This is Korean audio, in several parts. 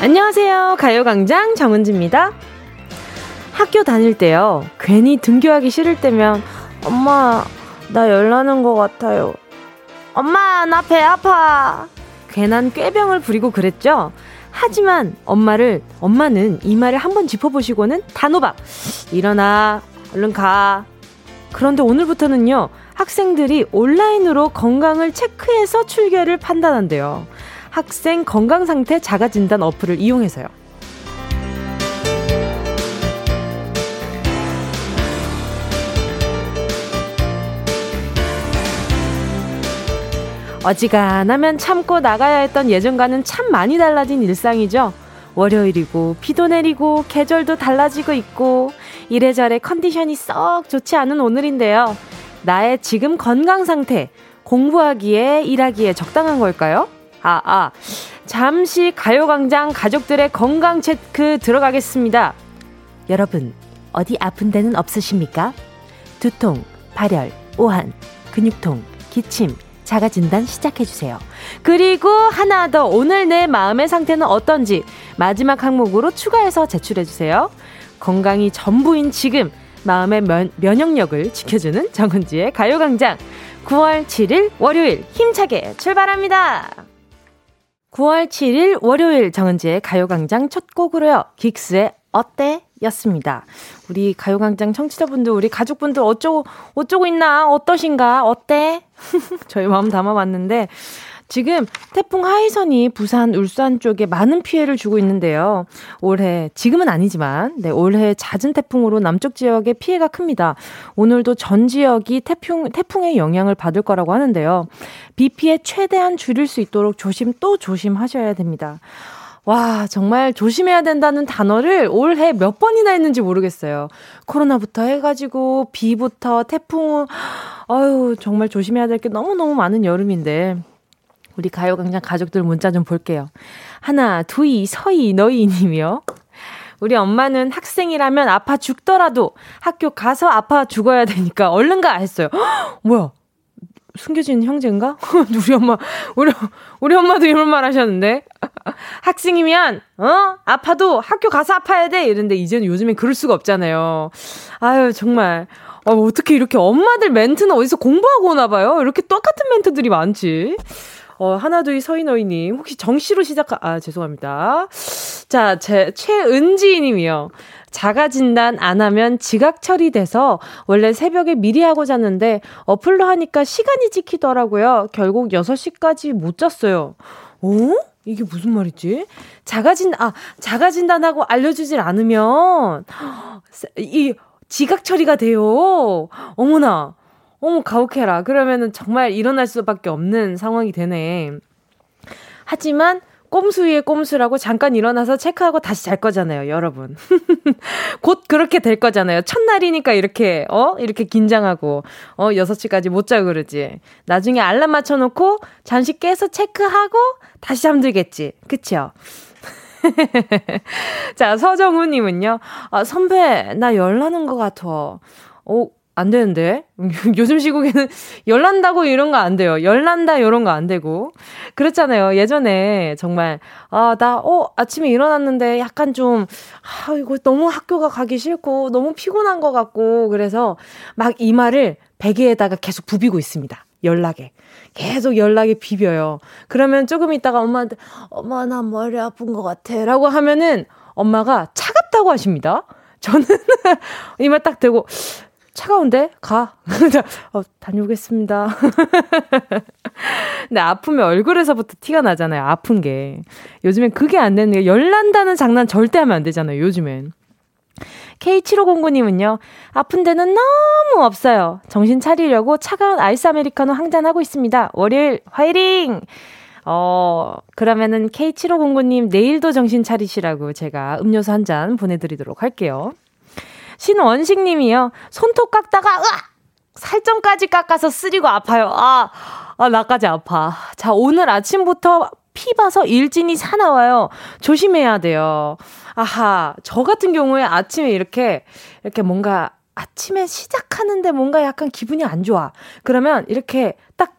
안녕하세요. 가요광장 정은지입니다. 학교 다닐 때요. 괜히 등교하기 싫을 때면 엄마 나 열나는 것 같아요. 엄마 나 배 아파. 괜한 꾀병을 부리고 그랬죠. 하지만 엄마를 엄마는 이 말을 한번 짚어보시고는 단호박 일어나 얼른 가. 그런데 오늘부터는요 학생들이 온라인으로 건강을 체크해서 출결을 판단한대요. 학생 건강 상태 자가 진단 어플을 이용해서요. 어지간하면 참고 나가야 했던 예전과는 참 많이 달라진 일상이죠. 월요일이고 비도 내리고 계절도 달라지고 있고 이래저래 컨디션이 썩 좋지 않은 오늘인데요. 나의 지금 건강 상태 공부하기에 일하기에 적당한 걸까요? 아, 아. 잠시 가요광장 가족들의 건강 체크 들어가겠습니다. 여러분, 어디 아픈 데는 없으십니까? 두통, 발열, 오한, 근육통, 기침, 자가 진단 시작해 주세요. 그리고 하나 더 오늘 내 마음의 상태는 어떤지 마지막 항목으로 추가해서 제출해 주세요. 건강이 전부인 지금 마음의 면, 면역력을 지켜주는 정은지의 가요광장 9월 7일 월요일 힘차게 출발합니다. 9월 7일 월요일 정은지의 가요광장 첫 곡으로요. 긱스의 어때? 였습니다. 우리 가요광장 청취자분들, 우리 가족분들 어쩌고, 어쩌고 있나? 어떠신가? 어때? 저희 마음 담아봤는데, 지금 태풍 하이선이 부산, 울산 쪽에 많은 피해를 주고 있는데요. 올해, 지금은 아니지만, 네, 올해 잦은 태풍으로 남쪽 지역에 피해가 큽니다. 오늘도 전 지역이 태풍, 태풍의 영향을 받을 거라고 하는데요. 비 피해 최대한 줄일 수 있도록 조심 또 조심하셔야 됩니다. 와, 정말 조심해야 된다는 단어를 올해 몇 번이나 했는지 모르겠어요. 코로나부터 해가지고, 비부터, 태풍, 아유, 정말 조심해야 될 게 너무너무 많은 여름인데, 우리 가요광장 가족들 문자 좀 볼게요. 하나, 두이, 서이, 너희 님이요. 우리 엄마는 학생이라면 아파 죽더라도 학교 가서 아파 죽어야 되니까 얼른 가 했어요. 헉, 뭐야? 숨겨진 형제인가? 우리 엄마, 우리, 우리 엄마도 이런 말 하셨는데. 학생이면, 어? 아파도 학교 가서 아파야 돼! 이런데 이제는 요즘엔 그럴 수가 없잖아요. 아유, 정말. 어, 어떻게 이렇게 엄마들 멘트는 어디서 공부하고 오나 봐요? 이렇게 똑같은 멘트들이 많지. 어, 하나, 둘, 서인어이님. 혹시 정씨로 시작, 아, 죄송합니다. 자, 제, 최은지 님이요. 자가 진단 안 하면 지각 처리돼서 원래 새벽에 미리 하고 잤는데 어플로 하니까 시간이 지키더라고요. 결국 6시까지 못 잤어요. 어? 이게 무슨 말이지? 자가 진, 아, 자가 진단하고 알려주질 않으면, 이, 지각 처리가 돼요. 어머나. 어머, 가혹해라. 그러면은 정말 일어날 수밖에 없는 상황이 되네. 하지만, 꼼수 위에 꼼수라고 잠깐 일어나서 체크하고 다시 잘 거잖아요, 여러분. 곧 그렇게 될 거잖아요. 첫날이니까 이렇게, 어? 이렇게 긴장하고, 어, 6시까지 못 자고 그러지. 나중에 알람 맞춰놓고, 잠시 깨서 체크하고, 다시 잠들겠지. 그쵸? 자, 서정우님은요, 아, 선배, 나 열나는 것 같아. 어, 안 되는데? 요즘 시국에는 열난다고 이런 거 안 돼요. 열난다 이런 거 안 되고. 그렇잖아요. 예전에 정말, 아, 나, 어, 아침에 일어났는데 약간 좀, 아, 이거 너무 학교가 가기 싫고, 너무 피곤한 것 같고, 그래서 막이 말을 베개에다가 계속 부비고 있습니다. 연락에. 계속 연락에 비벼요. 그러면 조금 있다가 엄마한테, 엄마, 나 머리 아픈 것 같아. 라고 하면은 엄마가 차갑다고 하십니다. 저는 이말딱 대고, 차가운데? 가. 어, 다녀오겠습니다. 근데 아프면 얼굴에서부터 티가 나잖아요. 아픈 게. 요즘엔 그게 안 되는 게 열난다는 장난 절대 하면 안 되잖아요. 요즘엔. K7509님은요, 아픈 데는 너무 없어요. 정신 차리려고 차가운 아이스 아메리카노 한 잔 하고 있습니다. 월요일, 화이팅! 어, 그러면은 K7509님 내일도 정신 차리시라고 제가 음료수 한 잔 보내드리도록 할게요. 신원식 님이요. 손톱 깎다가, 으악! 살점까지 깎아서 쓰리고 아파요. 아, 아, 나까지 아파. 자, 오늘 아침부터 피 봐서 일진이 사나와요. 조심해야 돼요. 아하, 저 같은 경우에 아침에 이렇게, 이렇게 뭔가 아침에 시작하는데 뭔가 약간 기분이 안 좋아. 그러면 이렇게 딱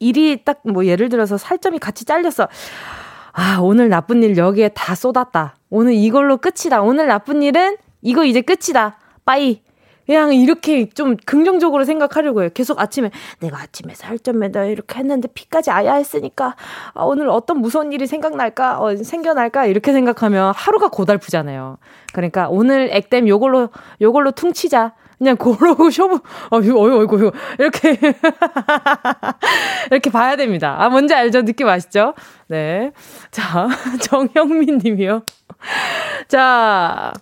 일이 딱 뭐 예를 들어서 살점이 같이 잘렸어. 아, 오늘 나쁜 일 여기에 다 쏟았다. 오늘 이걸로 끝이다. 오늘 나쁜 일은 이거 이제 끝이다. 빠이. 그냥 이렇게 좀 긍정적으로 생각하려고 해요. 계속 아침에 내가 아침에 살점 매다 이렇게 했는데 피까지 아야 했으니까 아, 오늘 어떤 무서운 일이 생각날까 어, 생겨날까 이렇게 생각하면 하루가 고달프잖아요. 그러니까 오늘 액땜 요걸로 요걸로 퉁치자. 그냥 고러고 쇼부, 어, 이거, 어이구, 이거, 이렇게, 이렇게 봐야 됩니다. 아, 뭔지 알죠? 느낌 아시죠? 네. 자, 정형민 님이요. 자,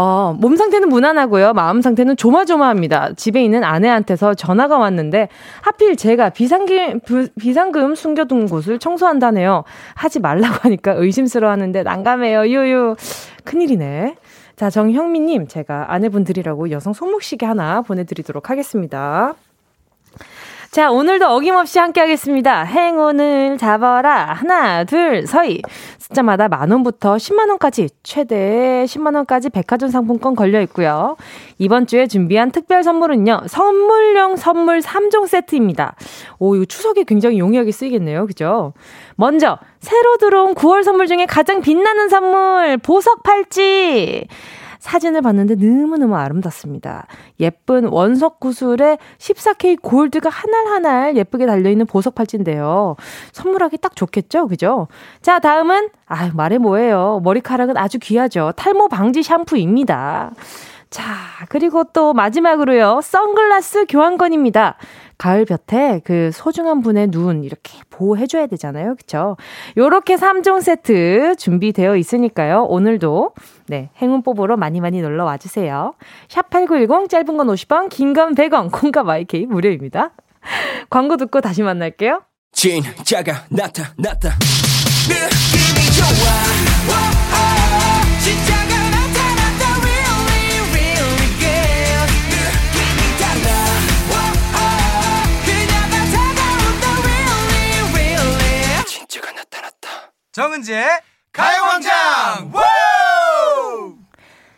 어, 몸 상태는 무난하고요. 마음 상태는 조마조마합니다. 집에 있는 아내한테서 전화가 왔는데 하필 제가 비상금 비상금 숨겨둔 곳을 청소한다네요. 하지 말라고 하니까 의심스러워 하는데 난감해요. 유유. 큰일이네. 자, 정형미님, 제가 아내분 들이라고 여성 손목시계 하나 보내드리도록 하겠습니다. 자, 오늘도 어김없이 함께 하겠습니다. 행운을 잡아라. 하나, 둘, 서희. 숫자마다 만원부터 10만원까지, 최대 10만원까지 백화점 상품권 걸려 있고요. 이번 주에 준비한 특별 선물은요, 선물용 선물 3종 세트입니다. 오, 이거 추석에 굉장히 용이하게 쓰이겠네요. 그죠? 먼저, 새로 들어온 9월 선물 중에 가장 빛나는 선물, 보석 팔찌. 사진을 봤는데 너무너무 아름답습니다. 예쁜 원석 구슬에 14K 골드가 하날하날 예쁘게 달려있는 보석 팔찌인데요. 선물하기 딱 좋겠죠? 그죠? 자, 다음은, 아 말해 뭐예요. 머리카락은 아주 귀하죠. 탈모 방지 샴푸입니다. 자, 그리고 또 마지막으로요. 선글라스 교환권입니다. 가을 볕에 그 소중한 분의 눈 이렇게 보호해줘야 되잖아요. 그쵸? 요렇게 3종 세트 준비되어 있으니까요. 오늘도 네, 행운 뽑으러 많이 많이 놀러 와주세요. 샵8910 짧은 건 50원, 긴 건 100원, 콩과 마이케이 무료입니다. 광고 듣고 다시 만날게요. 진짜가 나타났다. 느낌이 좋아. 정은지의 가요광장!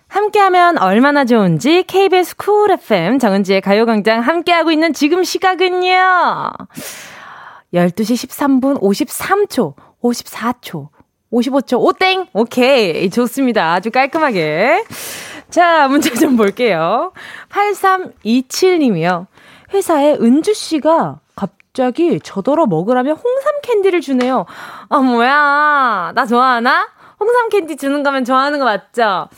함께하면 얼마나 좋은지 KBS Cool FM 정은지의 가요광장 함께하고 있는 지금 시각은요. 12시 13분 53초 54초 55초 오땡! 오케이. 좋습니다. 아주 깔끔하게. 자 문자 좀 볼게요. 8327님이요. 회사에 은주씨가 갑자기 저더러 먹으라며 홍삼 캔디를 주네요. 아, 뭐야. 나 좋아하나? 홍삼 캔디 주는 거면 좋아하는 거 맞죠?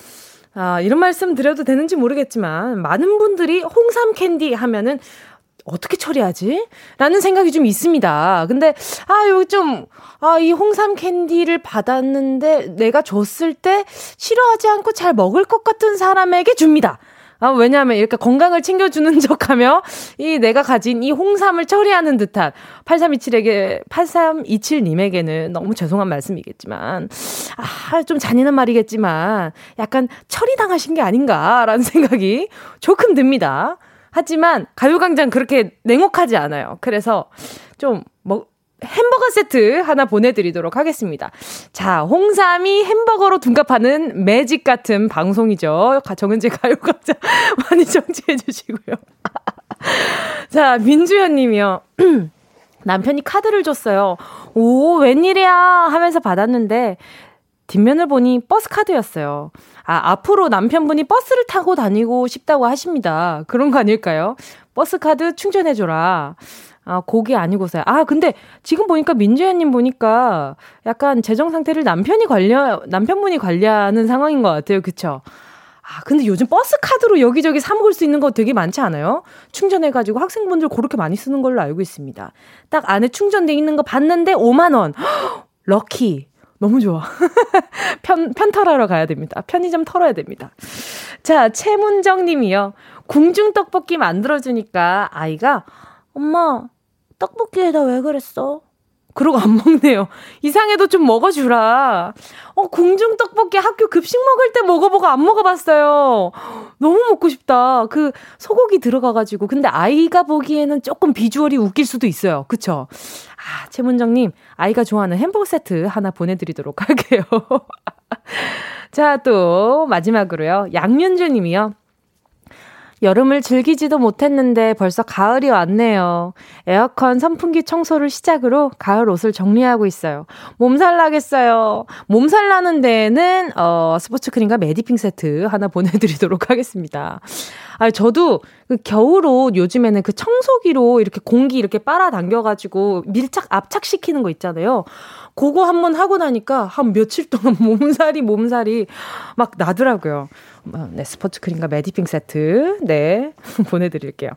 아, 이런 말씀 드려도 되는지 모르겠지만, 많은 분들이 홍삼 캔디 하면은, 어떻게 처리하지? 라는 생각이 좀 있습니다. 근데, 아, 여기 좀, 아, 이 홍삼 캔디를 받았는데 내가 줬을 때 싫어하지 않고 잘 먹을 것 같은 사람에게 줍니다. 아, 왜냐하면 이렇게 건강을 챙겨주는 척 하며 이 내가 가진 이 홍삼을 처리하는 듯한 8327에게, 8327님에게는 너무 죄송한 말씀이겠지만, 아, 좀 잔인한 말이겠지만, 약간 처리당하신 게 아닌가라는 생각이 조금 듭니다. 하지만 가요광장 그렇게 냉혹하지 않아요. 그래서 좀, 뭐, 햄버거 세트 하나 보내드리도록 하겠습니다. 자, 홍삼이 햄버거로 둔갑하는 매직 같은 방송이죠. 정은지 가요광장 많이 정치해 주시고요. 자, 민주현 님이요. 남편이 카드를 줬어요. 오, 웬일이야 하면서 받았는데 뒷면을 보니 버스 카드였어요. 아, 앞으로 남편분이 버스를 타고 다니고 싶다고 하십니다. 그런 거 아닐까요? 버스 카드 충전해줘라. 아, 고기 아니고서야. 아, 근데 지금 보니까 민주현님 보니까 약간 재정 상태를 남편이 관리, 남편분이 관리하는 상황인 것 같아요. 그쵸? 아, 근데 요즘 버스 카드로 여기저기 사먹을 수 있는 거 되게 많지 않아요? 충전해가지고 학생분들 그렇게 많이 쓰는 걸로 알고 있습니다. 딱 안에 충전돼 있는 거 봤는데 5만원. 럭키. 너무 좋아. 편, 편털하러 가야 됩니다. 편의점 털어야 됩니다. 자, 최문정 님이요. 궁중 떡볶이 만들어주니까 아이가 엄마, 떡볶이에다 왜 그랬어? 그러고 안 먹네요. 이상해도 좀 먹어주라. 어, 궁중 떡볶이 학교 급식 먹을 때 먹어보고 안 먹어봤어요. 너무 먹고 싶다. 그 소고기 들어가가지고. 근데 아이가 보기에는 조금 비주얼이 웃길 수도 있어요. 그쵸? 아, 최문정님, 아이가 좋아하는 햄버거 세트 하나 보내드리도록 할게요. 자, 또, 마지막으로요. 양윤주 님이요. 여름을 즐기지도 못했는데 벌써 가을이 왔네요. 에어컨 선풍기 청소를 시작으로 가을 옷을 정리하고 있어요. 몸살 나겠어요. 몸살 나는 데에는, 어, 스포츠 크림과 메디핑 세트 하나 보내드리도록 하겠습니다. 아, 저도 그 겨울옷 요즘에는 그 청소기로 이렇게 공기 이렇게 빨아당겨가지고 밀착 압착시키는 거 있잖아요. 그거 한 번 하고 나니까 한 며칠 동안 몸살이 몸살이 막 나더라고요. 어, 네, 스포츠 크림과 메디핑 세트, 네, 보내드릴게요.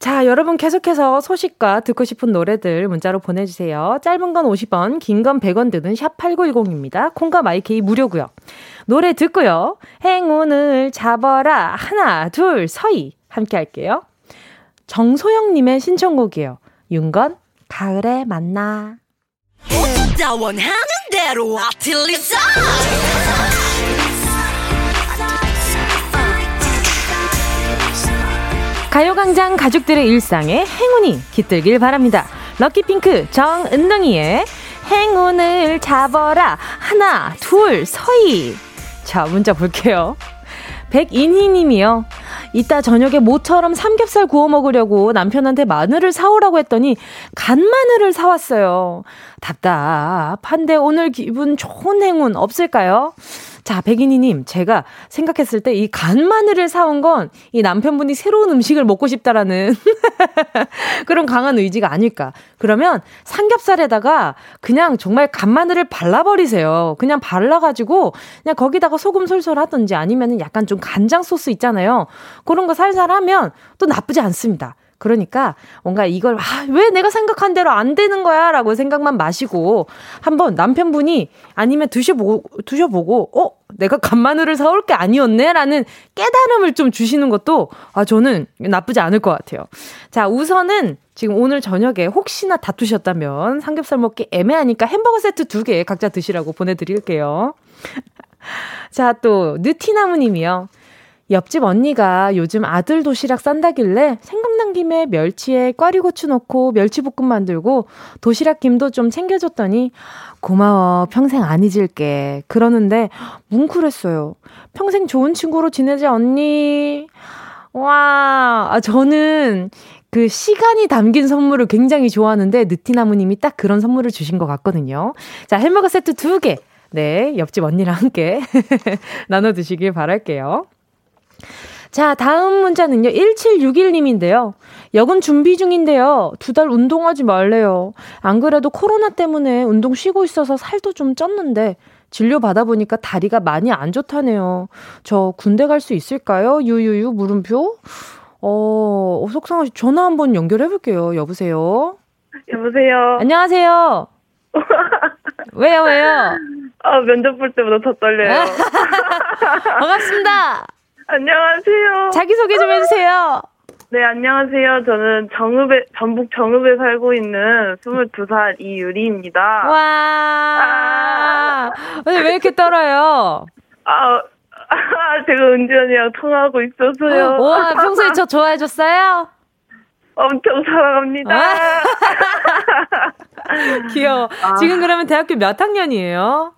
자, 여러분 계속해서 소식과 듣고 싶은 노래들 문자로 보내주세요. 짧은 건 50원, 긴 건 100원 드는 샵8910입니다. 콩과 마이케이 무료고요. 노래 듣고요. 행운을 잡아라. 하나, 둘, 서희. 함께 할게요. 정소영님의 신청곡이에요. 윤건, 가을에 만나. 가요광장 가족들의 일상에 행운이 깃들길 바랍니다. 럭키핑크 정은동이의 행운을 잡아라. 하나, 둘, 서희. 자, 문자 볼게요. 백인희 님이요. 이따 저녁에 모처럼 삼겹살 구워 먹으려고 남편한테 마늘을 사오라고 했더니 간 마늘을 사왔어요. 답답한데 오늘 기분 좋은 행운 없을까요? 자, 백인희님, 제가 생각했을 때 이 간마늘을 사온 건 이 남편분이 새로운 음식을 먹고 싶다라는 그런 강한 의지가 아닐까. 그러면 삼겹살에다가 그냥 정말 간마늘을 발라버리세요. 그냥 발라가지고 그냥 거기다가 소금 솔솔 하든지 아니면은 약간 좀 간장 소스 있잖아요. 그런 거 살살 하면 또 나쁘지 않습니다. 그러니까 뭔가 이걸 아, 왜 내가 생각한 대로 안 되는 거야? 라고 생각만 마시고 한번 남편분이 아니면 드셔보고, 드셔보고, 어? 내가 간마늘을 사올 게 아니었네? 라는 깨달음을 좀 주시는 것도 아, 저는 나쁘지 않을 것 같아요. 자, 우선은 지금 오늘 저녁에 혹시나 다투셨다면 삼겹살 먹기 애매하니까 햄버거 세트 두 개 각자 드시라고 보내드릴게요. 자, 또, 느티나무님이요. 옆집 언니가 요즘 아들 도시락 싼다길래 생각난 김에 멸치에 꽈리고추 넣고 멸치볶음 만들고 도시락 김도 좀 챙겨줬더니 고마워 평생 안 잊을게 그러는데 뭉클했어요. 평생 좋은 친구로 지내자 언니. 와, 아, 저는 그 시간이 담긴 선물을 굉장히 좋아하는데 느티나무님이 딱 그런 선물을 주신 것 같거든요. 자 햄버거 세트 두 개. 네, 옆집 언니랑 함께 나눠 드시길 바랄게요. 자, 다음 문자는요. 1761님인데요. 여군 준비 중인데요. 두 달 운동하지 말래요. 안 그래도 코로나 때문에 운동 쉬고 있어서 살도 좀 쪘는데 진료 받아보니까 다리가 많이 안 좋다네요. 저 군대 갈 수 있을까요? 유유유 물음표. 어, 속상하 전화 한번 연결해 볼게요. 여보세요. 여보세요. 안녕하세요. 왜요, 왜요? 아, 면접 볼 때보다 더 떨려요. 반갑습니다. 안녕하세요. 자기소개 좀 해주세요. 네, 안녕하세요. 저는 정읍에, 전북 정읍에 살고 있는 22살 이유리입니다. 와. 아. 오늘 왜 이렇게 떨어요? 아, 아, 제가 은지 언니랑 통화하고 있어서요. 와, 평소에 저 좋아해줬어요? 엄청 사랑합니다. 아. 귀여워. 아. 지금 그러면 대학교 몇 학년이에요?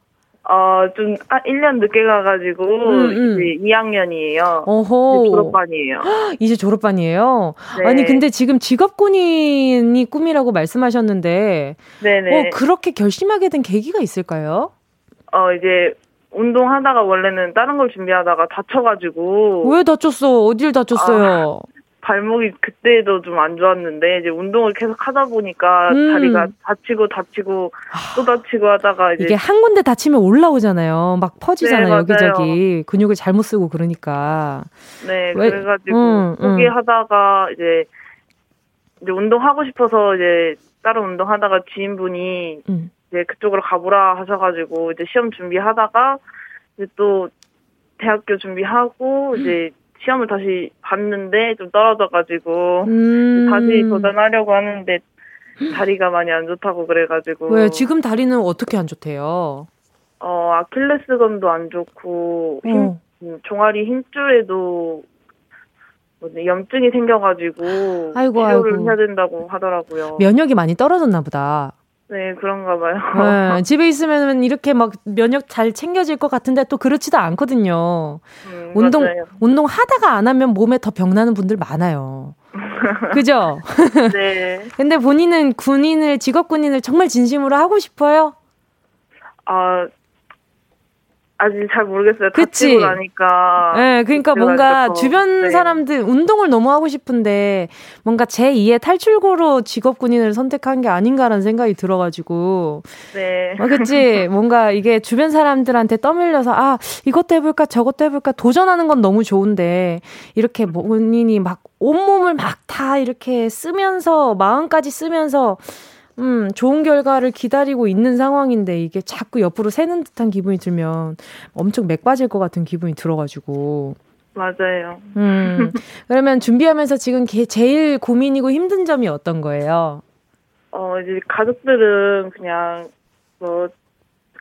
어, 좀, 아, 1년 늦게 가가지고, 음, 음. 이제 2학년이에요. 어호. 졸업반이에요. 이제 졸업반이에요? 네. 아니, 근데 지금 직업군인이 꿈이라고 말씀하셨는데, 네네. 어, 그렇게 결심하게 된 계기가 있을까요? 어, 이제, 운동하다가 원래는 다른 걸 준비하다가 다쳐가지고. 왜 다쳤어? 어딜 다쳤어요? 아, 발목이 그때도 좀 안 좋았는데 이제 운동을 계속 하다 보니까 음. 다리가 다치고 다치고 또 다치고 하다가 이제 이게 한 군데 다치면 올라오잖아요. 막 퍼지잖아요. 네, 여기저기 근육을 잘못 쓰고 그러니까. 네, 왜? 그래가지고 음, 음. 포기하다가 음. 이제 이제 운동하고 싶어서 이제 다른 운동하다가 지인분이 음. 이제 그쪽으로 가보라 하셔가지고 이제 시험 준비하다가 이제 또 대학교 준비하고 이제 시험을 다시 봤는데 좀 떨어져가지고 음. 다시 도전하려고 하는데 다리가 많이 안 좋다고 그래가지고 왜 지금 다리는 어떻게 안 좋대요? 어 아킬레스건도 안 좋고 힘, 어. 음, 종아리 힘줄에도 염증이 생겨가지고 아이고, 치료를 아이고. 해야 된다고 하더라고요. 면역이 많이 떨어졌나 보다. 네, 그런가 봐요. 네, 집에 있으면 이렇게 막 면역 잘 챙겨질 것 같은데 또 그렇지도 않거든요. 음, 운동, 맞아요. 운동 하다가 안 하면 몸에 더 병나는 분들 많아요. 그죠? 네. 근데 본인은 군인을, 직업 군인을 정말 진심으로 하고 싶어요? 아, 아직 잘 모르겠어요. 그치. 다치고 나니까. 네, 그러니까 뭔가 주변 네. 사람들 운동을 너무 하고 싶은데 뭔가 제 2의 탈출구로 직업 군인을 선택한 게 아닌가라는 생각이 들어가지고. 네. 어, 그치. 뭔가 이게 주변 사람들한테 떠밀려서 아 이것도 해볼까 저것도 해볼까 도전하는 건 너무 좋은데 이렇게 본인이 막 온몸을 막 다 이렇게 쓰면서 마음까지 쓰면서 음, 좋은 결과를 기다리고 있는 상황인데 이게 자꾸 옆으로 새는 듯한 기분이 들면 엄청 맥 빠질 것 같은 기분이 들어가지고. 맞아요. 음, 그러면 준비하면서 지금 제일 고민이고 힘든 점이 어떤 거예요? 어, 이제 가족들은 그냥 뭐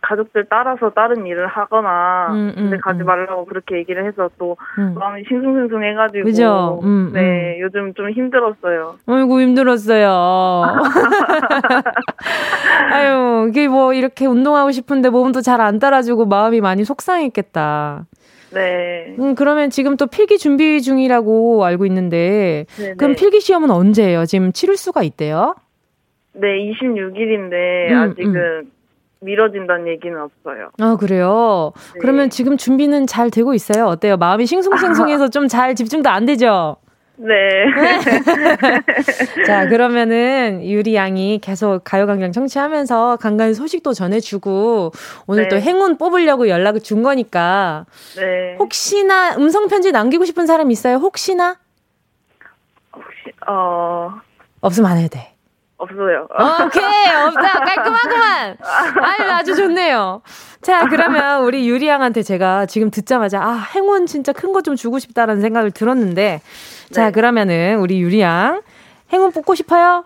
가족들 따라서 다른 일을 하거나 음, 음, 근데 가지 음. 말라고 그렇게 얘기를 해서 또 음. 마음이 싱숭생숭해가지고 그죠? 음, 네 요즘 좀 힘들었어요. 아이고 힘들었어요. 아유 이게 뭐 이렇게 운동하고 싶은데 몸도 잘 안 따라주고 마음이 많이 속상했겠다. 네. 음, 그러면 지금 또 필기 준비 중이라고 알고 있는데, 네네. 그럼 필기 시험은 언제예요? 지금 치를 수가 있대요? 네, 26일인데, 음, 아직은 음. 미뤄진다는 얘기는 없어요. 아, 그래요? 네. 그러면 지금 준비는 잘 되고 있어요? 어때요? 마음이 싱숭생숭해서 좀잘 집중도 안 되죠? 네. 자, 그러면은 유리 양이 계속 가요광장 청취하면서 간간히 소식도 전해주고 오늘 네. 또 행운 뽑으려고 연락을 준 거니까. 네. 혹시나 음성편지 남기고 싶은 사람 있어요? 혹시나? 혹시, 어. 없으면 안 해도 돼. 없어요. 오케이, 없다. 깔끔하구만. 아유, 아주 좋네요. 자, 그러면 우리 유리 양한테 제가 지금 듣자마자, 아, 행운 진짜 큰 거 좀 주고 싶다라는 생각을 들었는데, 자, 네. 그러면은 우리 유리 양, 행운 뽑고 싶어요?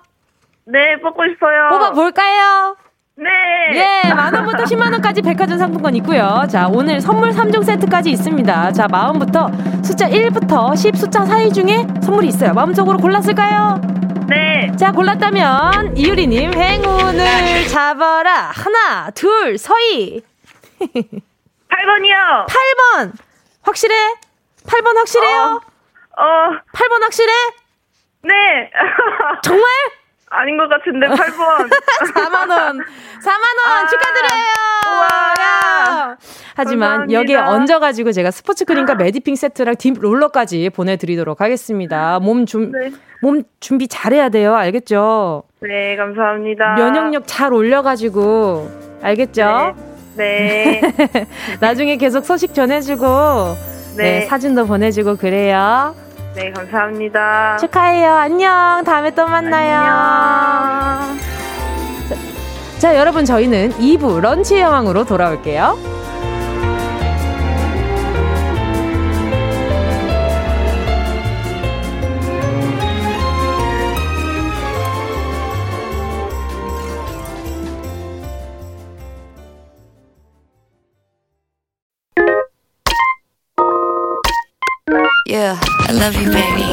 네, 뽑고 싶어요. 뽑아 볼까요? 네. 예, 만 원부터 10만 원까지 백화점 상품권 있고요. 자, 오늘 선물 3종 세트까지 있습니다. 자, 마음부터 숫자 1부터 10 숫자 사이 중에 선물이 있어요. 마음속으로 골랐을까요? 네. 자, 골랐다면 이유리님 행운을 잡아라. 하나, 둘, 서희. 8번이요. 8번. 확실해? 8번 확실해요? 어. 어. 8번 확실해? 네. 정말? 아닌 것 같은데 8번. 4만 원. 4만 원 아, 축하드려요. 와. 하지만 감사합니다. 여기에 얹어 가지고 제가 스포츠 크림과 메디핑 세트랑 딥 롤러까지 보내 드리도록 하겠습니다. 몸 좀, 네. 몸 준비 잘해야 돼요. 알겠죠? 네, 감사합니다. 면역력 잘 올려 가지고 알겠죠? 네. 네. 나중에 계속 소식 전해 주고 네. 네, 사진도 보내 주고 그래요. 네, 감사합니다. 축하해요. 안녕. 다음에 또 만나요. 안녕. 자, 자, 여러분, 저희는 2부 런치 여왕으로 돌아올게요. Yeah, I love you, baby.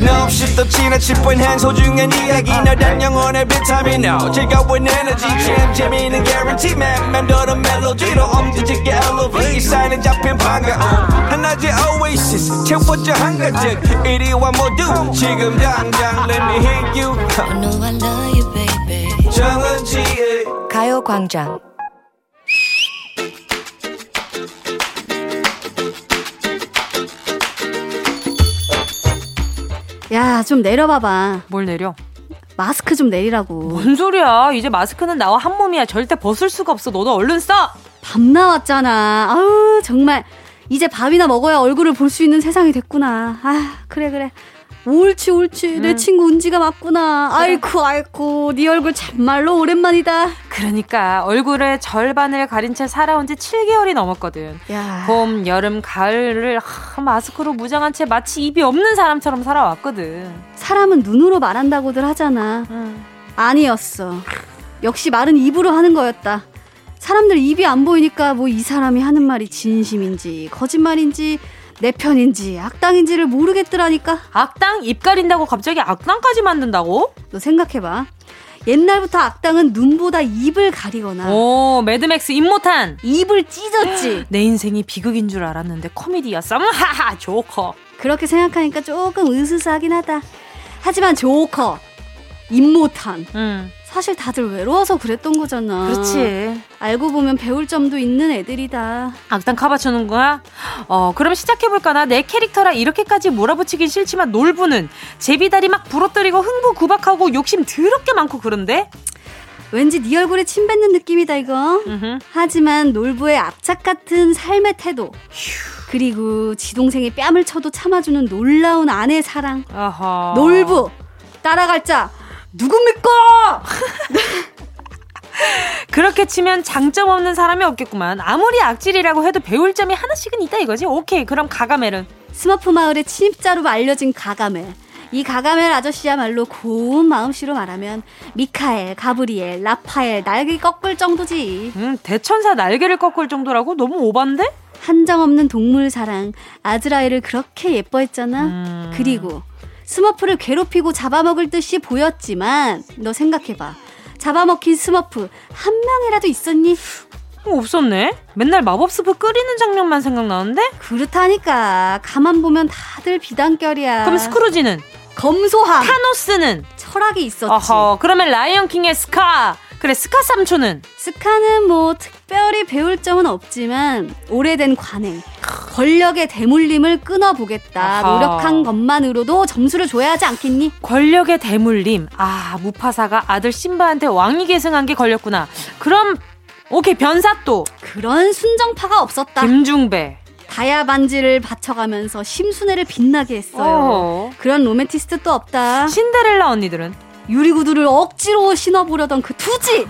No, 없이 또 지나칠 뻔한 소중한 이야기. 너란 영혼의 비타민. No 즐거운 에너지. 참 재미있는 guarantee. man 맘대로 멜로디로 엄지짓게 elevate. 사인은 잡힌 반가움 하나의 oasis. 채워져 한가득 이리와 모두 지금 당장 let me hit you. I know I love you, baby. 정은지의 가요광장 야, 좀 내려봐봐. 뭘 내려? 마스크 좀 내리라고. 뭔 소리야? 이제 마스크는 나와 한 몸이야. 절대 벗을 수가 없어. 너도 얼른 써! 밥 나왔잖아. 아우, 정말. 이제 밥이나 먹어야 얼굴을 볼 수 있는 세상이 됐구나. 아, 그래, 그래. 옳지 옳지 음. 내 친구 은지가 맞구나 그래. 아이쿠 아이쿠 네 얼굴 참말로 오랜만이다 그러니까 얼굴의 절반을 가린 채 살아온 지 7개월이 넘었거든 야. 봄 여름 가을을 하, 마스크로 무장한 채 마치 입이 없는 사람처럼 살아왔거든 사람은 눈으로 말한다고들 하잖아 음. 아니었어 역시 말은 입으로 하는 거였다 사람들 입이 안 보이니까 뭐 이 사람이 하는 말이 진심인지 거짓말인지 내 편인지 악당인지를 모르겠더라니까. 악당? 입 가린다고 갑자기 악당까지 만든다고? 너 생각해봐. 옛날부터 악당은 눈보다 입을 가리거나. 오, 매드맥스 임모탄. 입을 찢었지. 내 인생이 비극인 줄 알았는데 코미디였어. 하하, 조커. 그렇게 생각하니까 조금 으스스하긴 하다. 하지만 조커, 입모탄. 음. 사실 다들 외로워서 그랬던 거잖아. 그렇지. 알고 보면 배울 점도 있는 애들이다. 악당 카바쳐는 거야? 어, 그럼 시작해볼까? 나 내 캐릭터라 이렇게까지 몰아붙이긴 싫지만 놀부는 제비다리 막 부러뜨리고 흥부 구박하고 욕심 더럽게 많고 그런데? 왠지 네 얼굴에 침 뱉는 느낌이다 이거. 으흠. 하지만 놀부의 악착 같은 삶의 태도. 그리고 지동생이 뺨을 쳐도 참아주는 놀라운 아내 사랑. 아하. 놀부 따라갈 자 누굽니까? 그렇게 치면 장점 없는 사람이 없겠구만. 아무리 악질이라고 해도 배울 점이 하나씩은 있다 이거지? 오케이, 그럼 가가멜은? 스머프 마을의 침입자로 알려진 가가멜. 이 가가멜 아저씨야말로 고운 마음씨로 말하면 미카엘, 가브리엘, 라파엘 날개 꺾을 정도지. 음, 대천사 날개를 꺾을 정도라고? 너무 오반데? 한정 없는 동물 사랑 아즈라엘을 그렇게 예뻐했잖아. 음... 그리고 스머프를 괴롭히고 잡아먹을 듯이 보였지만 너 생각해봐. 잡아먹힌 스머프 한 명이라도 있었니? 어, 없었네. 맨날 마법 스프 끓이는 장면만 생각나는데? 그렇다니까. 가만 보면 다들 비단결이야. 그럼 스크루지는? 검소함. 타노스는? 철학이 있었지. 어허, 그러면 라이언 킹의 스카. 그래, 스카 삼촌은? 스카는 뭐 특별히 배울 점은 없지만 오래된 관행, 권력의 대물림을 끊어보겠다. 아하. 노력한 것만으로도 점수를 줘야 하지 않겠니? 권력의 대물림. 아, 무파사가 아들 심바한테 왕위 계승한 게 걸렸구나. 그럼 오케이, 변사또. 그런 순정파가 없었다. 김중배. 다야 반지를 바쳐가면서 심순애를 빛나게 했어요. 어허. 그런 로맨티스트 또 없다. 신데렐라 언니들은? 유리구두를 억지로 신어보려던 그 투지.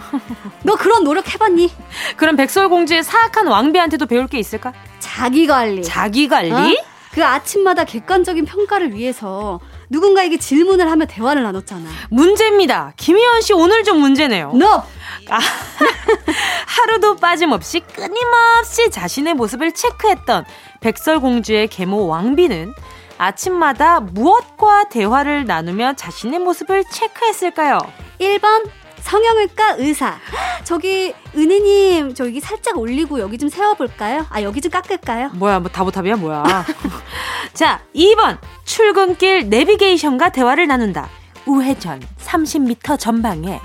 너 그런 노력 해봤니? 그럼 백설공주의 사악한 왕비한테도 배울 게 있을까? 자기 관리. 자기 관리? 어? 그 아침마다 객관적인 평가를 위해서 누군가에게 질문을 하며 대화를 나눴잖아. 문제입니다. 김희원 씨 오늘 좀 문제네요. 너. 아, 하루도 빠짐없이 끊임없이 자신의 모습을 체크했던 백설공주의 계모 왕비는 아침마다 무엇과 대화를 나누며 자신의 모습을 체크했을까요? 1번 성형외과 의사. 저기 은희님 저기 살짝 올리고 여기 좀 세워볼까요? 아 여기 좀 깎을까요? 뭐야 뭐 다보탑이야 뭐야. 자 2번 출근길 내비게이션과 대화를 나눈다. 우회전 30m 전방에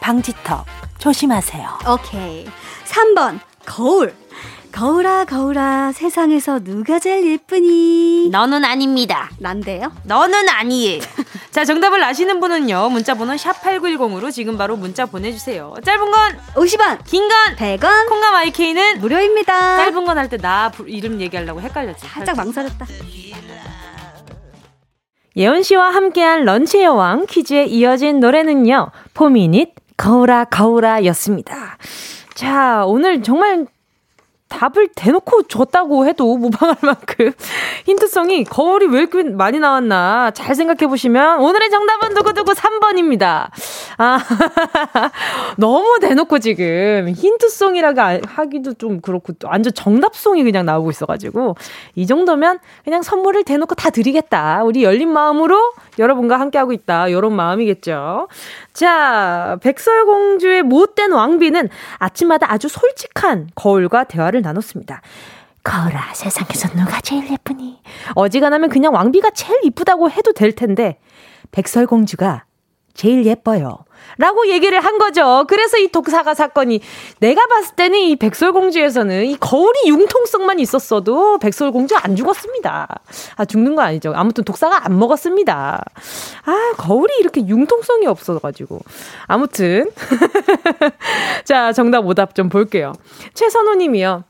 방지턱 조심하세요. 오케이. 3번 거울. 거울아 거울아 세상에서 누가 제일 예쁘니? 너는 아닙니다. 난데요? 너는 아니에요. 자 정답을 아시는 분은요 문자번호 샵 #8910으로 지금 바로 문자 보내주세요. 짧은 건 50원, 긴 건 100원, 콩감 IK는 무료입니다. 짧은 건 할 때 나 이름 얘기하려고 헷갈렸지. 살짝 망설였다. 예원 씨와 함께한 런치의 여왕 퀴즈에 이어진 노래는요 포미닛 거울아 거울아였습니다. 자 오늘 정말 답을 대놓고 줬다고 해도 무방할 만큼 힌트성이 거울이 왜 이렇게 많이 나왔나 잘 생각해 보시면 오늘의 정답은 두구두구 3번입니다. 아, 너무 대놓고 지금 힌트송이라고 하기도 좀 그렇고 완전 정답송이 그냥 나오고 있어가지고 이 정도면 그냥 선물을 대놓고 다 드리겠다. 우리 열린 마음으로 여러분과 함께하고 있다. 이런 마음이겠죠. 자, 백설공주의 못된 왕비는 아침마다 아주 솔직한 거울과 대화를 나눴습니다. 거울아, 세상에서 누가 제일 예쁘니? 어지간하면 그냥 왕비가 제일 이쁘다고 해도 될 텐데, 백설공주가 제일 예뻐요. 라고 얘기를 한 거죠. 그래서 이 독사가 사건이 내가 봤을 때는 이 백설공주에서는 이 거울이 융통성만 있었어도 백설공주 안 죽었습니다. 아 죽는 거 아니죠. 아무튼 독사가 안 먹었습니다. 아 거울이 이렇게 융통성이 없어가지고 아무튼 자 정답 오답 좀 볼게요. 최선호님이요.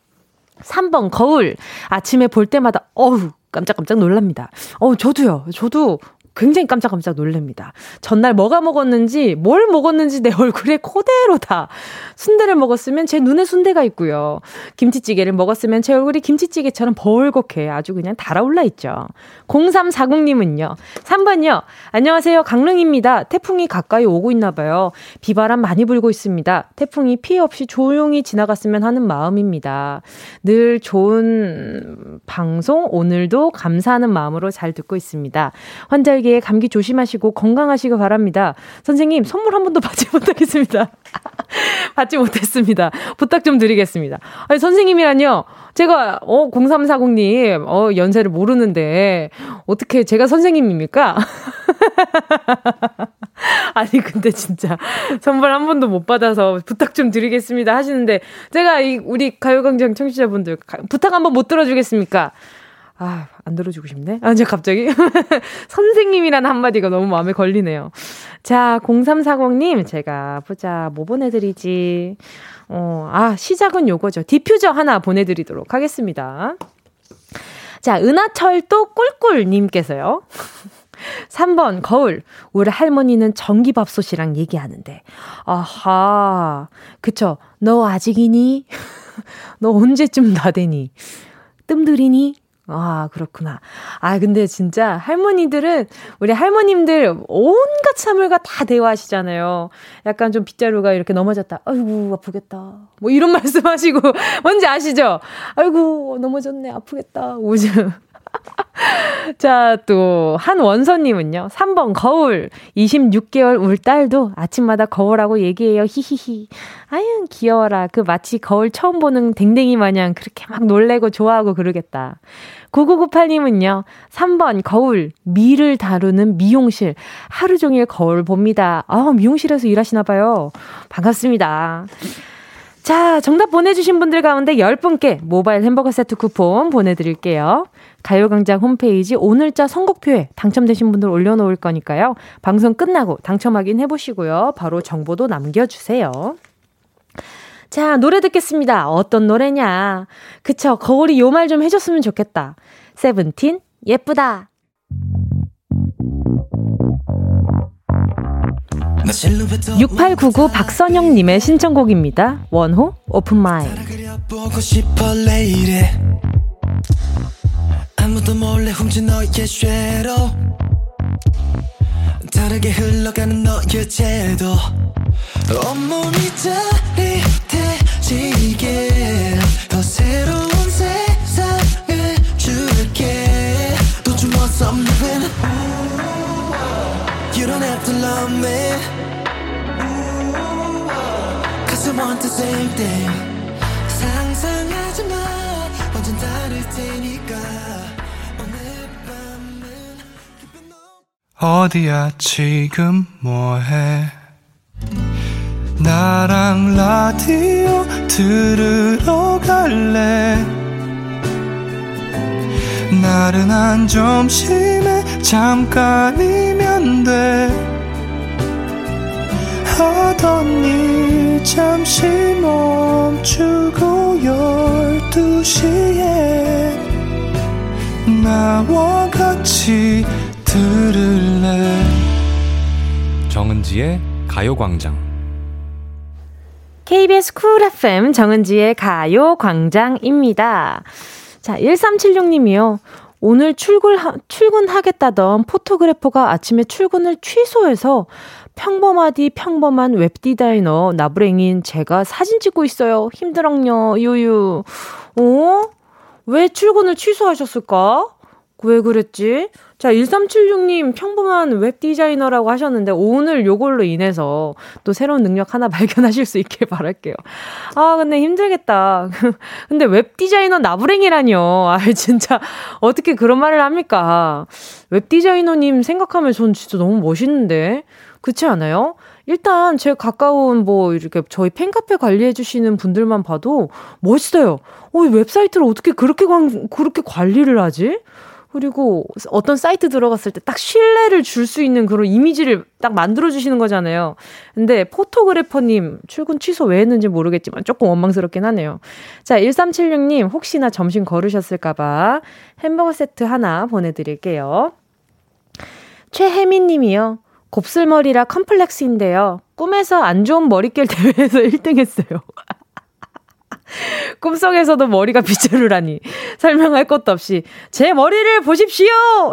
3번 거울 아침에 볼 때마다 어우 깜짝깜짝 놀랍니다. 어 저도요. 저도 굉장히 깜짝깜짝 놀랍니다. 전날 뭐가 먹었는지, 뭘 먹었는지 내 얼굴에 그대로 다. 순대를 먹었으면 제 눈에 순대가 있고요. 김치찌개를 먹었으면 제 얼굴이 김치찌개처럼 벌겋게 아주 그냥 달아올라 있죠. 0340님은요. 3번요. 안녕하세요. 강릉입니다. 태풍이 가까이 오고 있나 봐요. 비바람 많이 불고 있습니다. 태풍이 피해 없이 조용히 지나갔으면 하는 마음입니다. 늘 좋은 방송 오늘도 감사하는 마음으로 잘 듣고 있습니다. 환절기 되게 감기 조심하시고 건강하시기 바랍니다. 선생님, 선물 한 번도 받지 못하겠습니다. 받지 못했습니다. 부탁 좀 드리겠습니다. 아니, 선생님이란요. 제가, 어, 0340님, 어, 연세를 모르는데, 어떻게 제가 선생님입니까? 아니, 근데 진짜, 선물 한 번도 못 받아서 부탁 좀 드리겠습니다 하시는데, 제가 이, 우리 가요광장 청취자분들, 부탁 한 번 못 들어주겠습니까? 아, 안 들어주고 싶네? 아, 이제 갑자기? 선생님이란 한마디가 너무 마음에 걸리네요. 자, 0340님, 제가 보자, 뭐 보내드리지? 어, 아, 시작은 요거죠. 디퓨저 하나 보내드리도록 하겠습니다. 자, 은하철도 꿀꿀님께서요. 3번, 거울. 우리 할머니는 전기밥솥이랑 얘기하는데. 아하. 그쵸. 너 아직이니? 너 언제쯤 다 되니? 뜸들이니? 아, 그렇구나. 아, 근데 진짜 할머니들은, 우리 할머님들 온갖 사물과 다 대화하시잖아요. 약간 좀 빗자루가 이렇게 넘어졌다. 아이고, 아프겠다. 뭐 이런 말씀 하시고, 뭔지 아시죠? 아이고, 넘어졌네. 아프겠다. 오즘. 자, 또, 한원서님은요, 3번 거울. 26개월 울 딸도 아침마다 거울하고 얘기해요. 히히히. 아유, 귀여워라. 그 마치 거울 처음 보는 댕댕이 마냥 그렇게 막 놀래고 좋아하고 그러겠다. 9998님은요, 3번 거울. 미를 다루는 미용실. 하루 종일 거울 봅니다. 아, 미용실에서 일하시나봐요. 반갑습니다. 자, 정답 보내주신 분들 가운데 10분께 모바일 햄버거 세트 쿠폰 보내드릴게요. 가요광장 홈페이지 오늘자 선곡표에 당첨되신 분들 올려놓을 거니까요. 방송 끝나고 당첨 확인해보시고요. 바로 정보도 남겨주세요. 자, 노래 듣겠습니다. 어떤 노래냐. 그쵸, 거울이 요 말 좀 해줬으면 좋겠다. 세븐틴, 예쁘다. 6899 박선영님의 신청곡입니다. 원호, 오픈 마인. 아무도 몰래 훔친 너의 쇠로. 다르게 흘러가는 너의 제도. 온몸이 짜릿해지게. 더 새로운 세상을 줄게. Don't you want something You don't have to love me want the same thing. 상상하지 마. 완전 다를 테니까. 어디야 지금 뭐해? 나랑 라디오 들으러 갈래? 나른한 점심에 잠깐이면 돼 하던 일 잠시 멈추고 열두 시에 나와 같이 들을래 정은지의 가요광장 KBS 쿨 FM 정은지의 가요 광장입니다. 자, 1376님이요. 오늘 출근, 출근하겠다던 photographer가 아침에 출근을 취소해서 평범하디 평범한 웹 디자이너 나부랭인 제가 사진 찍고 있어요. 힘들어요, 유유. 어? 왜 출근을 취소하셨을까? 왜 그랬지? 자, 1376님 평범한 웹 디자이너라고 하셨는데 오늘 요걸로 인해서 또 새로운 능력 하나 발견하실 수 있길 바랄게요. 아, 근데 힘들겠다. 근데 웹 디자이너 나부랭이라뇨. 아, 진짜 어떻게 그런 말을 합니까? 웹 디자이너님 생각하면 전 진짜 너무 멋있는데. 그렇지 않아요? 일단 제 가까운 뭐 이렇게 저희 팬카페 관리해 주시는 분들만 봐도 멋있어요. 어, 웹사이트를 어떻게 그렇게 관, 그렇게 관리를 하지? 그리고 어떤 사이트 들어갔을 때 딱 신뢰를 줄 수 있는 그런 이미지를 딱 만들어 주시는 거잖아요. 근데 photographer님 출근 취소 왜 했는지 모르겠지만 조금 원망스럽긴 하네요. 자, 1376님 혹시나 점심 거르셨을까봐 햄버거 세트 하나 보내드릴게요. 최혜민 님이요. 곱슬머리라 컴플렉스인데요. 꿈에서 안 좋은 머릿결 대회에서 1등 했어요. 꿈속에서도 머리가 빗자루라니 설명할 것도 없이 제 머리를 보십시오!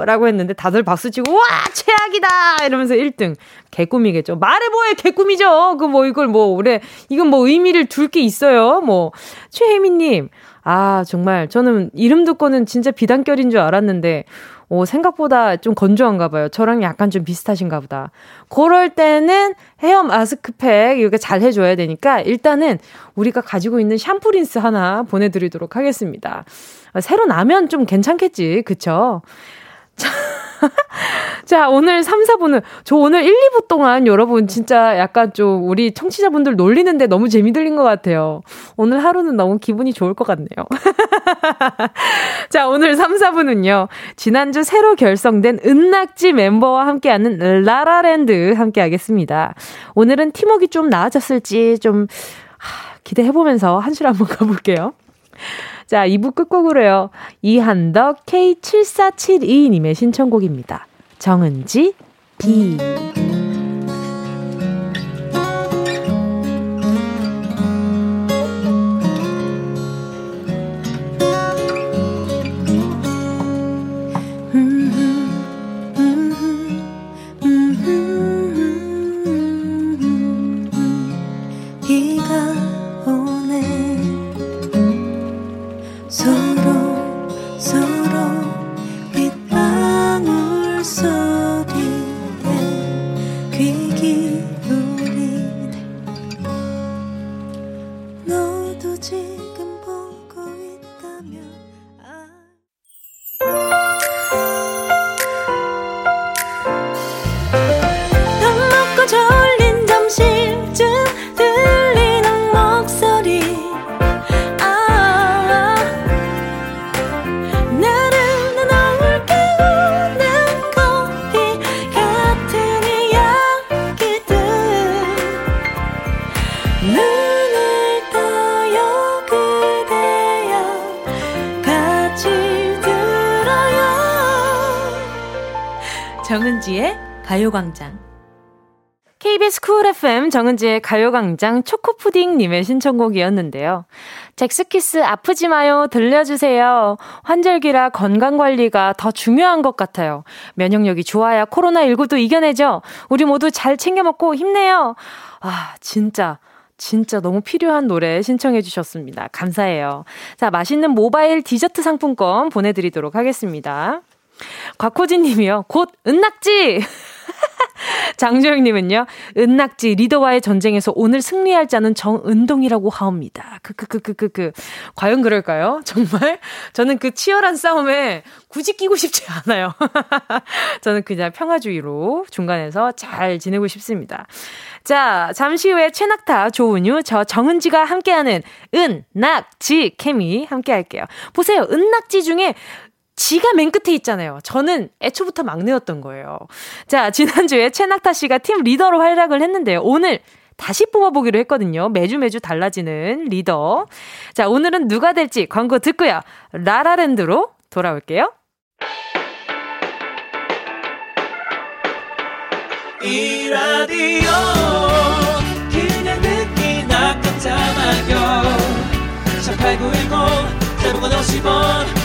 라고 했는데 다들 박수치고 와 최악이다! 이러면서 1등 개꿈이겠죠. 말해 뭐해 개꿈이죠. 그 뭐 이걸 뭐 올해 이건 뭐 의미를 둘 게 있어요. 뭐 최혜미님 아 정말 저는 이름 듣고는 진짜 비단결인 줄 알았는데 오, 생각보다 좀 건조한가 봐요. 저랑 약간 좀 비슷하신가 보다. 그럴 때는 헤어 마스크팩 이렇게 잘 해줘야 되니까 일단은 우리가 가지고 있는 샴푸 린스 하나 보내드리도록 하겠습니다. 새로 나면 좀 괜찮겠지. 그쵸? 자, 자, 오늘 3, 4분은, 저 오늘 1, 2부 동안 여러분 진짜 약간 좀 우리 청취자분들 놀리는데 너무 재미 들린 것 같아요. 오늘 하루는 너무 기분이 좋을 것 같네요. 자, 오늘 3, 4분은요, 지난주 새로 결성된 은낙지 멤버와 함께하는 라라랜드 함께하겠습니다. 오늘은 팀워크 좀 나아졌을지 좀, 기대해보면서 한줄 한번 가볼게요. 자, 2부 끝곡으로요. 이한덕 K7472님의 신청곡입니다. 정은지, 비. 几个 가요광장. KBS 쿨 FM 정은지의 가요광장 초코푸딩님의 신청곡이었는데요. 젝스키스 아프지 마요 들려주세요. 환절기라 건강관리가 더 중요한 것 같아요. 면역력이 좋아야 코로나19도 이겨내죠. 우리 모두 잘 챙겨 먹고 힘내요. 아, 진짜. 진짜 너무 필요한 노래 신청해 주셨습니다. 감사해요. 자, 맛있는 모바일 디저트 상품권 보내드리도록 하겠습니다. 곽호진 님이요. 곧 은낙지! 장조영님은요, 은낙지 리더와의 전쟁에서 오늘 승리할 자는 정은동이라고 하옵니다. 크크크크크크. 과연 그럴까요? 정말? 저는 그 치열한 싸움에 굳이 끼고 싶지 않아요. 저는 그냥 평화주의로 중간에서 잘 지내고 싶습니다. 자, 잠시 후에 최낙타, 조은유, 저 정은지가 함께하는 은, 낙, 지, 케미 함께 할게요. 보세요. 은 낙 지 중에 지가 맨 끝에 있잖아요. 저는 애초부터 막내였던 거예요. 자, 지난주에 최낙타 씨가 팀 리더로 활약을 했는데요. 오늘 다시 뽑아보기로 했거든요. 매주 매주 달라지는 리더. 자, 오늘은 누가 될지 광고 듣고요. 라라랜드로 돌아올게요. 이 라디오 그냥 듣기나 깜짝마요 18910 대목원 50원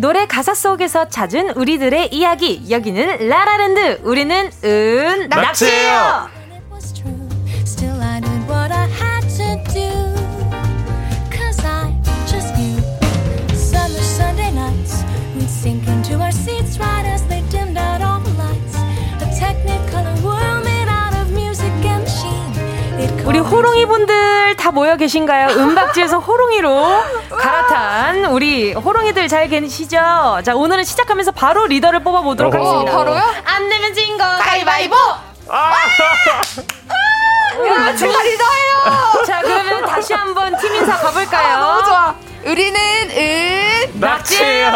노래 가사 속에서 찾은 우리들의 이야기. 여기는 라라랜드. 우리는 은 낙지예요. 우리 호롱이 분들 다 모여 계신가요? 음박지에서 호롱이로 갈아탄 우리 호롱이들 잘 계시죠? 자, 오늘은 시작하면서 바로 리더를 뽑아보도록 하겠습니다. 바로요? 안 내면 진거 가위바위보! 아! 야, 제가 리더예요! 자, 그러면 다시 한번 팀 인사 가볼까요? 아, 너무 좋아. 우리는 은 낙지예요.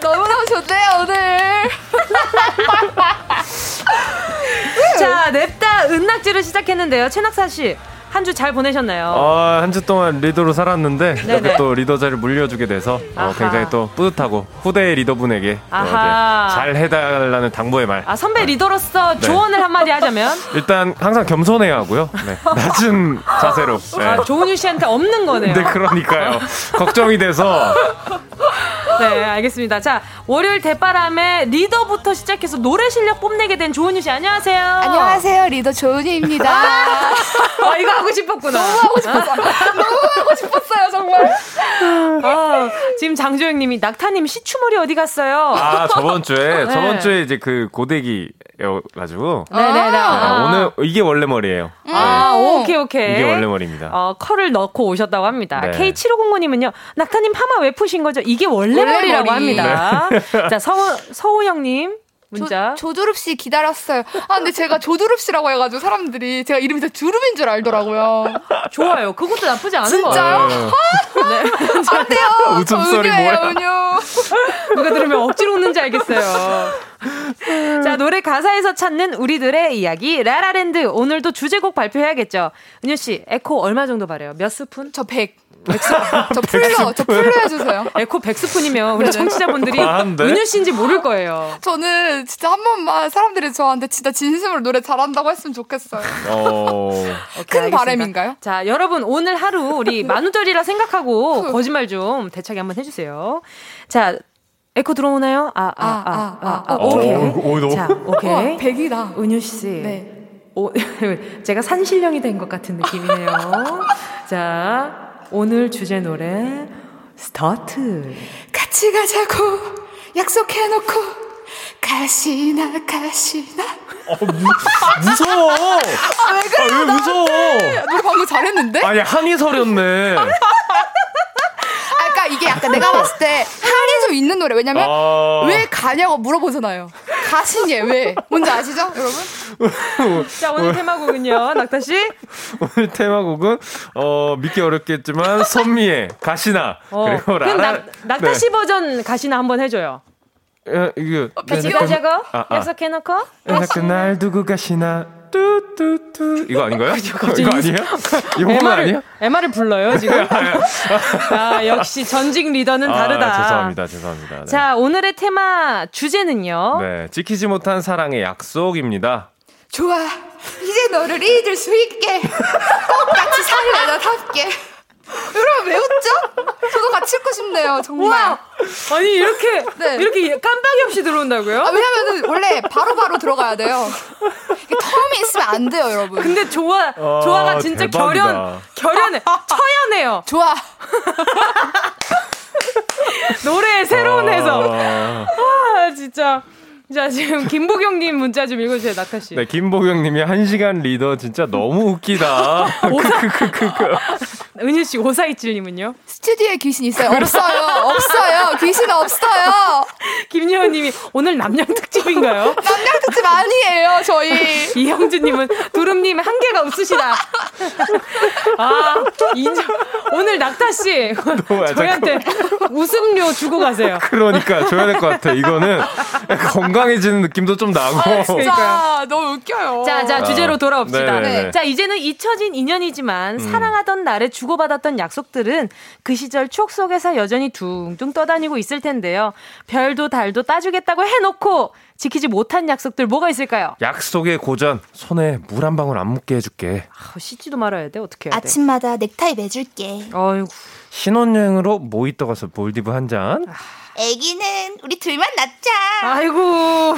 너무너무 좋네요, 오늘. 자, 냅다 은낙지를 시작했는데요. 최낙사 씨. 한 주 잘 보내셨나요? 어, 한 주 동안 리더로 살았는데. 이렇게 또 리더 자리를 물려주게 돼서 어, 굉장히 또 뿌듯하고 후대 리더분에게 잘 해달라는 당부의 말. 아 선배 리더로서 네. 조언을 한마디 하자면 일단 항상 겸손해야 하고요. 네. 낮은 자세로. 네. 아, 조은유 씨한테 없는 거네요. 네 그러니까요. 걱정이 돼서. 네, 알겠습니다. 자, 월요일 대바람에 리더부터 시작해서 노래 실력 뽐내게 된 조은유 씨, 안녕하세요. 안녕하세요, 리더 조은유입니다. 아, 이거 하고 싶었구나. 너무 하고 싶었어. 너무 하고 싶었어요. 아, 지금 장조영 님이, 낙타님 시추머리 어디 갔어요? 아, 저번 주에, 네. 저번 주에 이제 그 고데기 가지고 네네네. 아, 오늘 이게 원래 머리예요. 아, 네. 오케이 오케이. 이게 원래 머리입니다. 어, 컬을 넣고 오셨다고 합니다. 네. K7509님은요. 낙타님 파마 왜 푸신 거죠? 이게 원래, 원래 머리라고 머리. 합니다. 네. 자, 서우 서우영님. 문자. 조, 조두릅 씨 기다렸어요. 아, 근데 제가 조두릅 씨라고 해가지고 사람들이 제가 이름이 다 주름인 줄 알더라고요. 좋아요. 그것도 나쁘지 않은 진짜요? 거예요. 네. 안 돼요. 웃음소리 뭐야? 은유. 누가 들으면 억지로 웃는지 알겠어요. 자, 노래 가사에서 찾는 우리들의 이야기, 라라랜드. 오늘도 주제곡 발표해야겠죠. 은유 씨, 에코 얼마 정도 바래요? 몇 스푼? 저 100. 백 스푼, 저 full로, 저 full로 해주세요. 에코 백 스푼이면 우리 청취자분들이 은유 씨인지 모를 거예요. 저는 진짜 한 번만 사람들이 저한테 진짜 진심으로 노래 잘한다고 했으면 좋겠어요. 어... 큰 바램인가요? 자, 여러분 오늘 하루 우리 만우절이라 생각하고 거짓말 좀 대차게 한번 해주세요. 자, 에코 들어오나요? 아, 아, 아, 아, 아, 아, 아 오케이. 오, 자, 오케이. 백이다. 은유 씨. 네. 오, 제가 산신령이 된 것 같은 느낌이네요. 자, 오늘 주제 노래 스타트. 같이 가자고 약속해놓고 가시나 가시나. 어, 무, 무서워. 아, 왜 그래? 아, 왜 무서워? 너 방금 잘했는데? 아니 한이 서렸네. 그러니까 이게 약간 내가 봤을 때 한이 좀 있는 노래. 왜냐면 아... 왜 가냐고 물어보잖아요. 가신 게 왜? 뭔지 아시죠, 여러분? 자 오늘 테마곡은요, 낙타 씨. 오늘 테마곡은 어 믿기 어렵겠지만 선미의 가시나 어, 그리고 라라. 낙, 낙타 씨 네. 버전 가시나 한번 해줘요. 예, 이게 같이 가자고 아, 아. 약속해놓고 약속 날 두고 가시나 뚜뚜뚜 이거 아닌가요? 이거 아니에요? 이거 MR을, 아니에요? MR을 불러요 지금. 아 역시 전직 리더는 아, 다르다. 아, 죄송합니다, 죄송합니다. 네. 자 오늘의 테마 주제는요. 네, 지키지 못한 사랑의 약속입니다. 좋아, 이제 너를 잊을 수 있게 꼭 같이 살려다 답게. 여러분 왜 웃죠? 저도 같이 읽고 싶네요. 정말. 와, 아니 이렇게 네. 이렇게 깜빡이 없이 들어온다고요? 아, 왜냐면은 원래 바로바로 바로 들어가야 돼요. 텀이 있으면 안 돼요, 여러분. 근데 조아 아, 조아가 진짜 대박이다. 결연 결연해 처연해요. 좋아. 노래의 새로운 해석. 아, 아 진짜. 자, 지금 김보경님 문자 좀 읽어주세요, 낙타 씨. 네, 김보경님이 한 시간 리더 진짜 너무 웃기다. 오사... 은유 씨 오사이칠님은요? 스튜디오에 귀신 있어요? 없어요, 없어요, 귀신 없어요. 김예원님이 오늘 남양 특집인가요? 남양 특집 아니에요, 저희. 이형준님은 두름님 한계가 없으시다. 아, 인정. 오늘 낙타 씨 저희한테 웃음료 주고 가세요. 그러니까 줘야 될 것 같아. 이거는 건강. 건강해지는 느낌도 좀 나고. 아, 진짜 너무 웃겨요. 자, 자 주제로 돌아옵시다. 네. 자, 이제는 잊혀진 인연이지만 음. 사랑하던 날에 주 고받았던 약속들은 그 시절 추억 속에서 여전히 둥둥 떠다니고 있을 텐데요. 별도 달도 따주겠다고 해놓고 지키지 못한 약속들 뭐가 있을까요? 약속의 고전 손에 물 한 방울 안 묻게 해줄게. 아, 씻지도 말아야 돼. 어떻게 해야 돼? 아침마다 넥타이 매줄게. 어이구. 신혼여행으로 모히또 가서 몰디브 한 잔. 아. 애기는 우리 둘만 낳자. 아이고.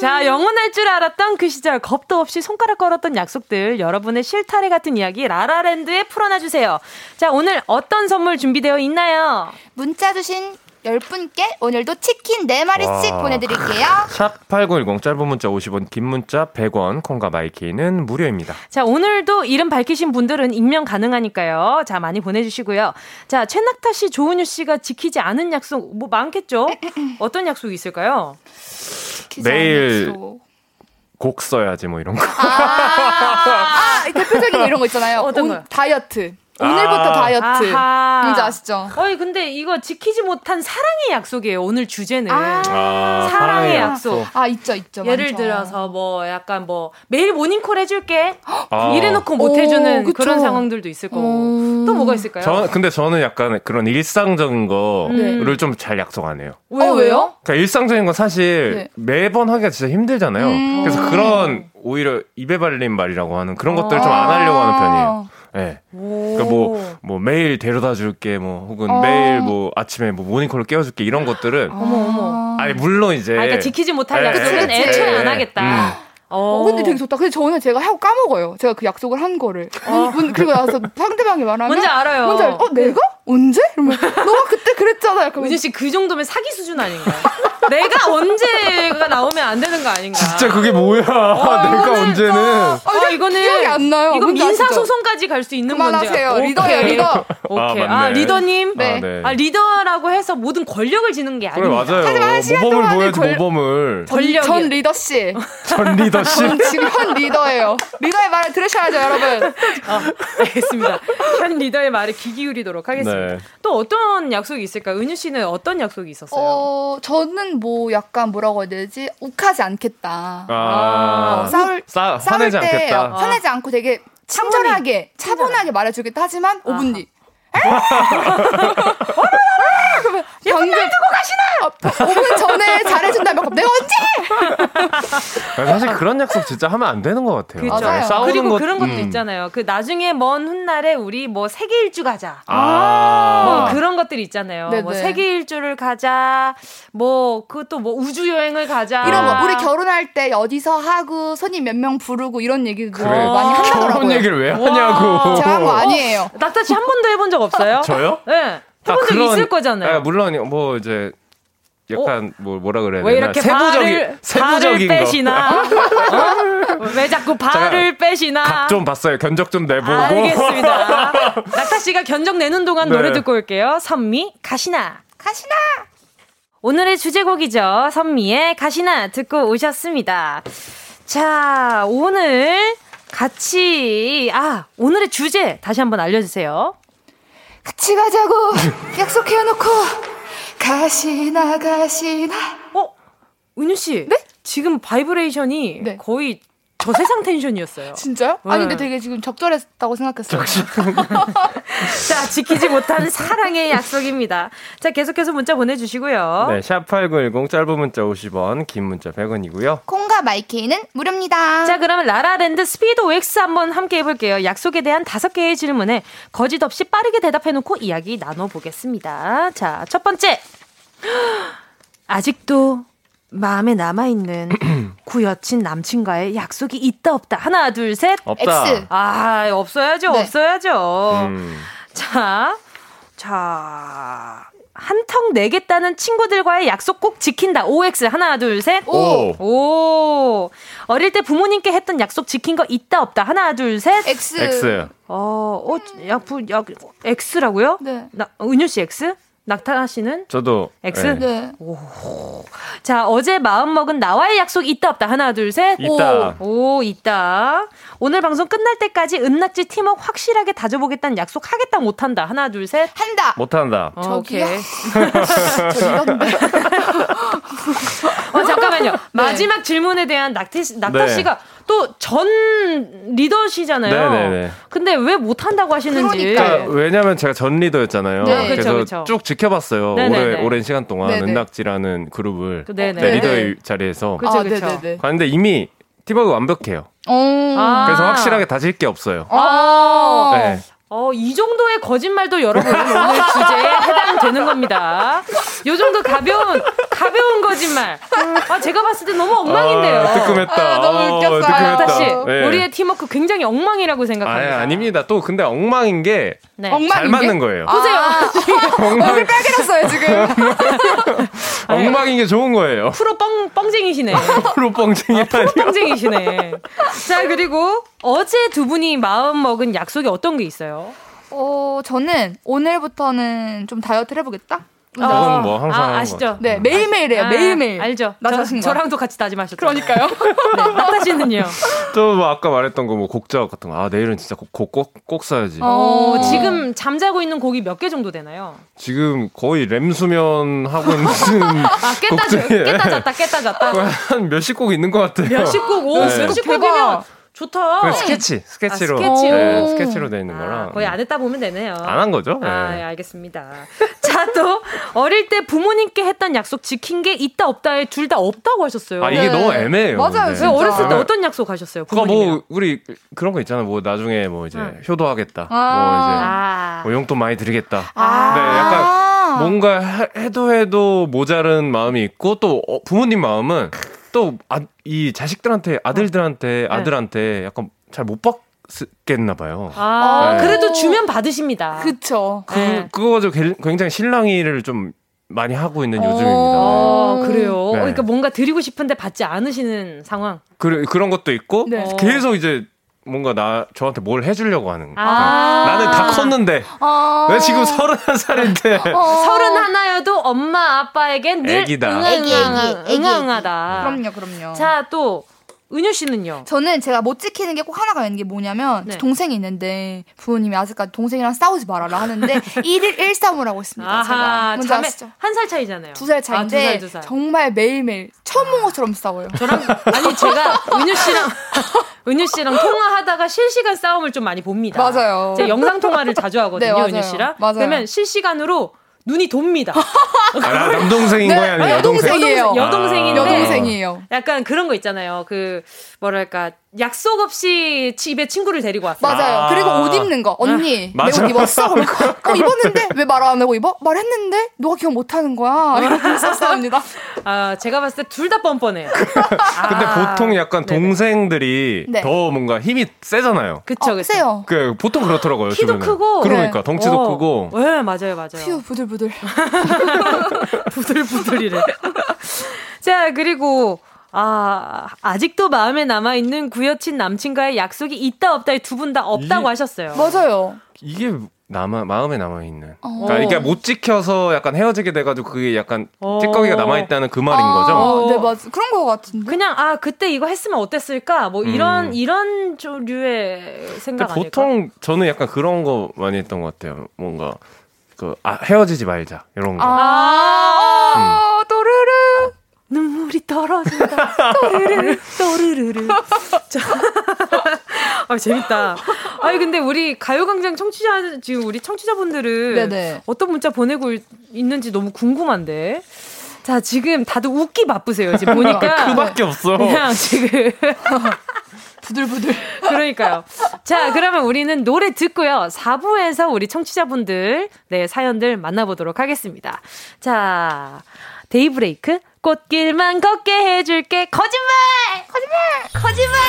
자, 영원할 줄 알았던 그 시절 겁도 없이 손가락 걸었던 약속들 여러분의 실타래 같은 이야기 라라랜드에 풀어놔 주세요. 자, 오늘 어떤 선물 준비되어 있나요? 문자 주신 10분께 오늘도 치킨 4마리씩 와. 보내드릴게요. 샵8910 짧은 문자 50원 긴 문자 100원 콩과 마이케이는 무료입니다. 자 오늘도 이름 밝히신 분들은 익명 가능하니까요. 자 많이 보내주시고요. 자 최낙타 씨 조은유 씨가 지키지 않은 약속 뭐 많겠죠? 어떤 약속이 있을까요? 매일 곡 써야지 뭐 이런 거. 아, 아 대표적인 뭐 이런 거 있잖아요. 어떤 거? 다이어트. 오늘부터 아~ 다이어트. 아하. 뭔지 아시죠? 어이 근데 이거 지키지 못한 사랑의 약속이에요. 오늘 주제는 아~ 아~ 사랑의 약속. 아 있죠 있죠. 예를 많죠. 들어서 뭐 약간 뭐 매일 모닝콜 해줄게 아. 이래놓고 못 해주는 오, 그런 상황들도 있을 거고 음~ 또 뭐가 있을까요? 저 근데 저는 약간 그런 일상적인 거를 네. 좀잘 약속 안 해요. 왜 어, 왜요? 그러니까 일상적인 건 사실 네. 매번 하기가 진짜 힘들잖아요. 음~ 그래서 그런 오히려 입에 발린 말이라고 하는 그런 것들을 좀 안 하려고 하는 편이에요. 예. 네. 그러니까 뭐, 뭐 매일 데려다 줄게, 뭐, 혹은 어. 매일 뭐 아침에 뭐 모닝콜로 깨워 줄게 이런 것들은. 어머, 어머. 아니, 물론 이제. 아, 그러니까 지키지 못할 약속은 애초에 안 하겠다. 음. 어. 어, 근데 되게 좋다. 근데 저는 제가 하고 까먹어요. 제가 그 약속을 한 거를. 어. 그리고 나서 상대방이 말하면. 뭔지 알아요. 뭔지 알어. 어, 내가? 언제? 이러면, 너가 그때 그랬잖아. 약간. 우진 씨그 정도면 사기 수준 아닌가요? 내가 언제가 나오면 안 되는 거 아닌가? 진짜 그게 뭐야? 어, 내가 언제는? 아, 아, 이거는 기억이 안 나요. 이거 민사 소송까지 갈 수 있는 문제야. 리더예요, 리더. 오케이. 아, 아 리더님. 네. 아, 네. 아, 리더라고 해서 모든 권력을 지는 게 아닙니다. 그래, 맞아요. 모범을 보여야지 걸... 모범을. 권력. 전 리더 씨. 전 리더 씨. 지금 현 리더예요. 리더의 말을 들으셔야죠, 여러분. 어, 알겠습니다. 현 리더의 말에 귀 기울이도록 하겠습니다. 네. 또 어떤 약속이 있을까요? 은유 씨는 어떤 약속이 있었어요? 어, 저는 뭐 약간 뭐라고 해야 되지? 욱하지 않겠다. 아, 어, 싸울 싸, 싸울 때 않겠다. 화내지 않고 되게 친절하게 차분하게 말해주겠다 하지만 5분 뒤. 방금 두고 가시나? 5분 전에 잘해준다면 내가 언제? 사실 그런 약속 진짜 하면 안 되는 것 같아요. 그렇죠. 맞아요. 싸우는 그리고 것, 그런 것도 음. 있잖아요. 그 나중에 먼 훗날에 우리 뭐 세계 일주 가자. 아~ 뭐 그런 것들이 있잖아요. 네네. 뭐 세계 일주를 가자. 뭐 그것도 뭐 우주 여행을 가자. 이런 거 우리 결혼할 때 어디서 하고 손님 몇 명 부르고 이런 얘기도 그래. 많이 한다더라고요. 그런 얘기를 왜 하냐고. 제가 한 거 아니에요. 어, 낙타 씨한 번도 해본 적 없어요? 저요? 네. 해본 아, 적 있을 거잖아요. 아, 물론 뭐 이제 약간 어? 뭐 뭐라 그래야 되나 왜 이렇게 세부적인 발을, 세부적인 발을 빼시나? 어? 왜 자꾸 발을 빼시나? 각 좀 봤어요. 견적 좀 내보고. 알겠습니다. 낙타 씨가 견적 내는 동안 네. 노래 듣고 올게요. 선미 가시나 가시나. 오늘의 주제곡이죠. 선미의 가시나 듣고 오셨습니다. 자, 오늘 같이 아 오늘의 주제 다시 한번 알려주세요. 같이 가자고 약속해놓고 가시나 가시나. 어, 은유 씨. 네? 지금 바이브레이션이 네. 거의 저 세상 tension이었어요. 진짜요? 네. 아니 근데 되게 지금 적절했다고 생각했어요. 자 지키지 못한 사랑의 약속입니다. 자 계속해서 문자 보내주시고요. 네, 샵 8910 짧은 문자 50원, 긴 문자 100원이고요. 콩과 마이케이는 무료입니다. 자 그러면 라라랜드 스피드 OX 한번 함께 해볼게요. 약속에 대한 다섯 개의 질문에 거짓 없이 빠르게 대답해놓고 이야기 나눠보겠습니다. 자 첫 번째 아직도 마음에 남아있는 구여친 남친과의 약속이 있다 없다 하나 둘 셋. 없다. X. 아 없어야죠 네. 없어야죠. 음. 자, 자. 한턱 내겠다는 친구들과의 약속 꼭 지킨다. OX 하나 둘 셋. 오. 오. 어릴 때 부모님께 했던 약속 지킨 거 있다 없다. 하나 둘 셋. X. X. 어, 어, 야, 부, 야, X라고요? 네. 나, 은유 씨 X? 낙타 씨는? 저도 X? 네. 네. 오. 자, 어제 마음 먹은 나와의 약속 있다 없다. 하나, 둘, 셋. 있다. 오, 오 있다. 오늘 방송 끝날 때까지 은낙지 팀워크 확실하게 다져보겠다는 약속 하겠다 못한다. 하나, 둘, 셋. 한다. 못한다. 저기요. 어, 잠깐만요. 네. 마지막 질문에 대한 낙태, 낙타 네. 씨가 또 전 리더시잖아요. 네네네. 근데 왜 못한다고 하시는지. 그러니까 왜냐면 제가 전 리더였잖아요. 네. 그래서 그쵸, 그쵸. 쭉 지켜봤어요. 오래, 오랜 시간 동안 네네. 은낙지라는 그룹을 네, 리더의 자리에서. 그쵸, 아, 그쵸. 근데 이미 팀워크 완벽해요. 아~ 그래서 확실하게 다질 게 없어요. 아~ 네. 어, 이 정도의 거짓말도 여러분 오늘 주제에 해당되는 겁니다. 요 정도 가벼운 가벼운 거짓말. 아, 제가 봤을 때 너무 엉망인데요. 아, 뜨끔했다. 아, 너무 웃겼어요. 아, 다시 네. 우리의 팀워크 굉장히 엉망이라고 생각합니다. 아, 아닙니다. 또 근데 엉망인 게 네. 잘 맞는 거예요. 보세요. 아, 얼굴 빨개졌어요 지금. 엉망인 게 좋은 거예요. 프로 뻥 뻥쟁이시네. 프로 뻥쟁이 아, 프로 뻥쟁이시네. 자 그리고 어제 두 분이 마음 먹은 약속이 어떤 게 있어요? 어 저는 오늘부터는 좀 다이어트를 해보겠다. 어, 뭐 항상 아, 아시죠? 네 매일매일 해요. 아, 매일매일. 알죠. 나 저, 저랑도 같이 다짐하셨죠. 그러니까요. 네, 나타씨는요. 또 뭐 아까 말했던 거 뭐 곡작 같은 거. 아 내일은 진짜 곡꼭꼭 꼭 써야지. 어, 지금 잠자고 있는 곡이 몇 개 정도 되나요? 지금 거의 램 수면 하고 있는 아 깼다 깼다 잤다 깼다 잤다. 한 몇십 곡 있는 것 같아요. 몇십 곡, 오 네. 몇십 곡이면 좋다. 스케치, 스케치로. 아, 스케치로. 네, 스케치로 돼 있는 아, 거라. 거의 안 했다 보면 되네요. 안 한 거죠? 네. 아, 예, 알겠습니다. 자, 또, 어릴 때 부모님께 했던 약속 지킨 게 있다, 없다에 둘 다 없다고 하셨어요. 아, 이게 네. 너무 애매해요. 맞아요. 왜 어렸을 때 어떤 약속 하셨어요? 그니까 뭐, 우리 그런 거 있잖아. 뭐, 나중에 뭐 이제 응. 효도하겠다. 아~ 뭐 이제 아. 뭐 용돈 많이 드리겠다. 아~ 네, 약간 뭔가 해도 해도 모자른 마음이 있고 또 어, 부모님 마음은 또, 아, 이 자식들한테, 아들들한테, 네. 아들한테 약간 잘못 받겠나 봐요. 아, 네. 그래도 주면 받으십니다. 그쵸. 그, 네. 그거 굉장히 실랑이를 좀 많이 하고 있는 요즘입니다. 아, 네. 그래요? 네. 그러니까 뭔가 드리고 싶은데 받지 않으시는 상황? 그래, 그런 것도 있고, 네. 계속 이제 뭔가 나 저한테 뭘 해주려고 하는 거야. 아~ 나는 다 컸는데 아~ 내 지금 서른한 살인데 어. 서른 하나여도 엄마 아빠에겐 늘 애기다. 응응하다. 그럼요, 그럼요. 자 또. 은유 씨는요? 저는 제가 못 지키는 게 꼭 하나가 있는 게 뭐냐면 네. 동생이 있는데 부모님이 아직까지 동생이랑 싸우지 말아라 하는데 1일 1싸움을 하고 있습니다. 아하, 제가 뭔지 아시죠? 한살 차이잖아요. 두 살 차인데 아, 두 살, 두 살. 정말 매일매일 처음 본 것처럼 싸워요. 저랑 아니 제가 은유 씨랑 은유 씨랑 통화하다가 실시간 싸움을 좀 많이 봅니다. 맞아요. 제가 영상 통화를 자주 하거든요, 네, 은유 씨랑. 맞아요. 그러면 실시간으로 눈이 돕니다. 아, 남동생인 네, 거야, 아니면 여동생이에요. 여동생인데 여동생이에요. 약간 그런 거 있잖아요. 그 뭐랄까 약속 없이 집에 친구를 데리고 왔어요. 맞아요. 아~ 그리고 옷 입는 거. 언니, 내옷 입었어? 어, 입었는데 왜 말 안 하고 입어? 말했는데 너가 기억 못 하는 거야. 이렇게 썼습니다. 아, 제가 봤을 때 둘 다 뻔뻔해요. 근데 아~ 보통 약간 동생들이 네. 더 뭔가 힘이 세잖아요. 그쵸, 그쵸. 세요. 그 보통 그렇더라고요. 키도 주변에. 크고. 그러니까 네. 덩치도 어. 크고. 네, 맞아요, 맞아요. 휴, 부들부들. 부들부들이래. 자, 그리고 아, 아직도 마음에 남아있는 구여친 남친과의 약속이 있다 없다에 두 분 다 없다고 이게, 하셨어요. 맞아요. 이게 남아, 마음에 남아 있는. 어. 그러니까 이게 못 지켜서 약간 헤어지게 돼가지고 그게 약간 어. 찌꺼기가 남아 있다는 그 말인 아, 거죠? 네, 맞 그런 거 같은데. 그냥, 아, 그때 이거 했으면 어땠을까? 뭐 이런, 음. 이런 조류의 생각 아닐까? 보통 저는 약간 그런 거 많이 했던 것 같아요. 뭔가, 그, 아, 헤어지지 말자. 이런 거. 아, 음. 또르르. 눈물이 떨어진다. 또르르르, 또르르르. 자. 아, 재밌다. 아니, 근데 우리 가요광장 청취자, 지금 우리 청취자분들은 네네. 어떤 문자 보내고 있는지 너무 궁금한데. 자, 지금 다들 웃기 바쁘세요. 지금 보니까. 그 밖에 없어. 그냥 지금. 부들부들. 그러니까요. 자, 그러면 우리는 노래 듣고요. 4부에서 우리 청취자분들, 네, 사연들 만나보도록 하겠습니다. 자, 데이브레이크 꽃길만 걷게 해줄게. 거짓말! 거짓말! 거짓말!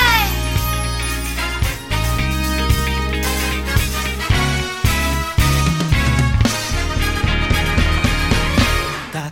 딱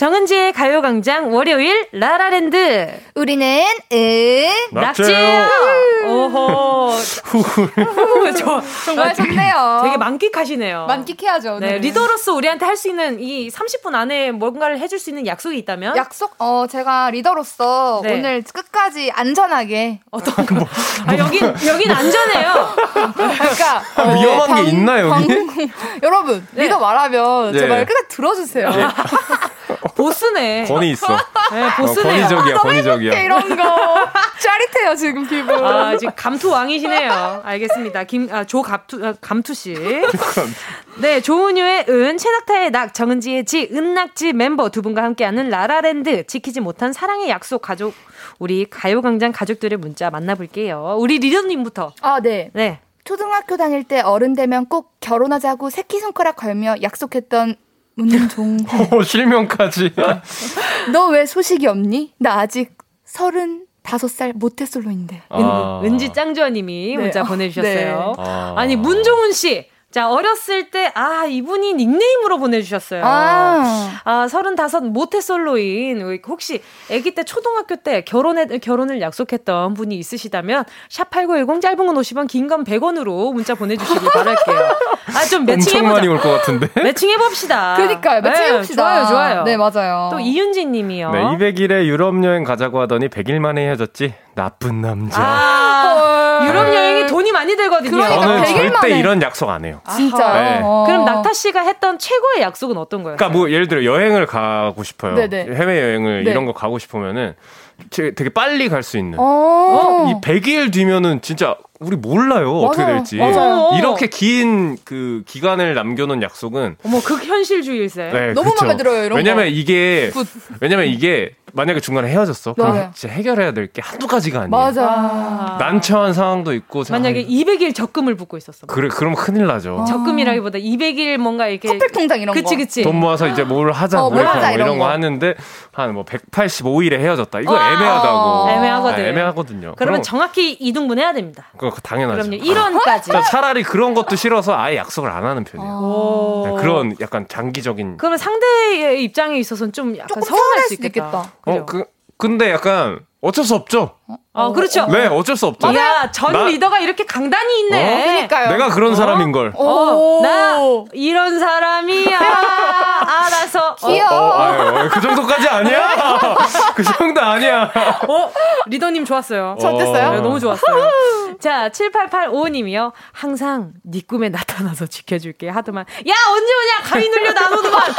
정은지의 가요광장 월요일 라라랜드 우리는 은 낙지예요. 오호. 저, 정말 좋네요. 되게 만끽하시네요. 만끽해야죠. 네, 리더로서 우리한테 할 수 있는 이 30분 안에 뭔가를 해줄 수 있는 약속이 있다면? 약속? 어, 제가 리더로서 네. 오늘 끝까지 안전하게. 어떤 거? 아, 여긴, 여긴 안전해요. 그러니까. 어, 위험한 방, 게 있나, 여기? 방, 여러분, 네. 리더 말하면 네. 제말 끝까지 들어주세요. 네. 보스네. 권위 있어. 네, 보스네. 어, 권위적이야, 아, 권위적이야. 이런 거. 짜릿해요, 지금 기분. 아, 지금 감투 왕이시네요. 알겠습니다. 김, 아, 조 감투, 아, 감투씨. 네, 조은유의 은, 최낙타의 낙, 정은지의 지, 은낙지 멤버 두 분과 함께하는 라라랜드, 지키지 못한 사랑의 약속 가족, 우리 가요광장 가족들의 문자 만나볼게요. 우리 리더님부터. 아, 네. 네. 초등학교 다닐 때 어른 되면 꼭 결혼하자고 새끼손가락 걸며 약속했던 문종. 어, 실명까지. 너 왜 소식이 없니? 나 아직 서른 다섯 살 모태솔로인데. 아. 왠지 짱조아님이 네. 문자 보내주셨어요. 네. 아 니 문종훈 씨. 자, 어렸을 때, 아, 이분이 닉네임으로 보내주셨어요. 아, 아 35 모태솔로인, 혹시 아기 때 초등학교 때 결혼에, 결혼을 약속했던 분이 있으시다면, 샵8910 짧은 건 50원, 긴 건 100원으로 문자 보내주시길 바랄게요. 아, 좀 매칭해보자. 엄청 많이 올 것 같은데? 매칭해봅시다. 그니까요, 매칭해봅시다. 네, 좋아요, 좋아요. 네, 맞아요. 또 이윤진 님이요. 네, 200일에 유럽 여행 가자고 하더니 100일 만에 헤어졌지? 나쁜 남자. 아, 유럽 여행이 돈이 많이 들거든요. 그러니까 저는 절대 만에. 이런 약속 안 해요. 진짜. 네. 어. 그럼 낙타 씨가 했던 최고의 약속은 어떤 거예요? 그러니까 뭐 예를 들어 여행을 가고 싶어요. 네네. 해외 여행을 네. 이런 거 가고 싶으면은 되게 빨리 갈 수 있는. 어. 이 100일 뒤면은 진짜 우리 몰라요 맞아요. 어떻게 될지 맞아요. 이렇게 긴 그 기간을 남겨놓은 약속은 어머 극 현실주의일세 네, 너무 마음에 들어요 이런 왜냐면 거. 이게 왜냐면 이게 만약에 중간에 헤어졌어 그럼 네. 진짜 해결해야 될 게 한두 가지가 아니에요 맞아 아. 난처한 상황도 있고 만약에 200일 적금을 붓고 있었어 그래 그럼 큰일 나죠 아. 적금이라기보다 200일 뭔가 이렇게 커플 통장 이런 그치, 그치. 돈 모아서 이제 뭘 하자 어, 뭘 하자 뭐 이런, 이런 거. 거. 하는데 한 뭐 185일에 헤어졌다 이거 애매하다고 애매하거든 아, 애매하거든요 그러면 그럼, 정확히 이등분 해야 됩니다 그거 당연하죠 그럼요 1원까지. 차라리 그런 것도 싫어서 아예 약속을 안 하는 편이에요. 네, 그런 약간 장기적인. 그러면 상대의 입장에 있어서는 좀 약간 서운할 수 있겠다. 있겠다. 어, 그, 근데 약간 어쩔 수 없죠. 어, 그렇죠. 네, 어쩔 수 없죠. 야, 전 나, 리더가 이렇게 강단이 있네. 어? 그러니까요. 내가 그런 어? 사람인 걸. 어, 나 이런 사람이야. 알아서. 귀여워. 어, 어, 아유, 그 정도까지 아니야. 그 정도 아니야. 어, 리더님 좋았어요. 저 어땠어요? 네, 너무 좋았어요. 자, 7885님이요. 항상 네 꿈에 나타나서 지켜줄게. 하더만. 야, 언제 오냐? 가위 눌려 나오더만.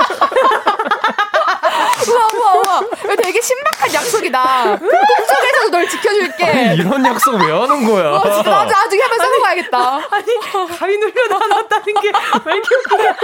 우와, 우와, 우와. 되게 신박한 약속이다. 꿈속에서도 널 지켜줄게. 아니, 이런 약속 왜 하는 거야? 어, 진짜 맞아. 나중에 한번 써봐야겠다. 아니, 가위 눌려 나왔다는 게 왜 이렇게 웃기냐.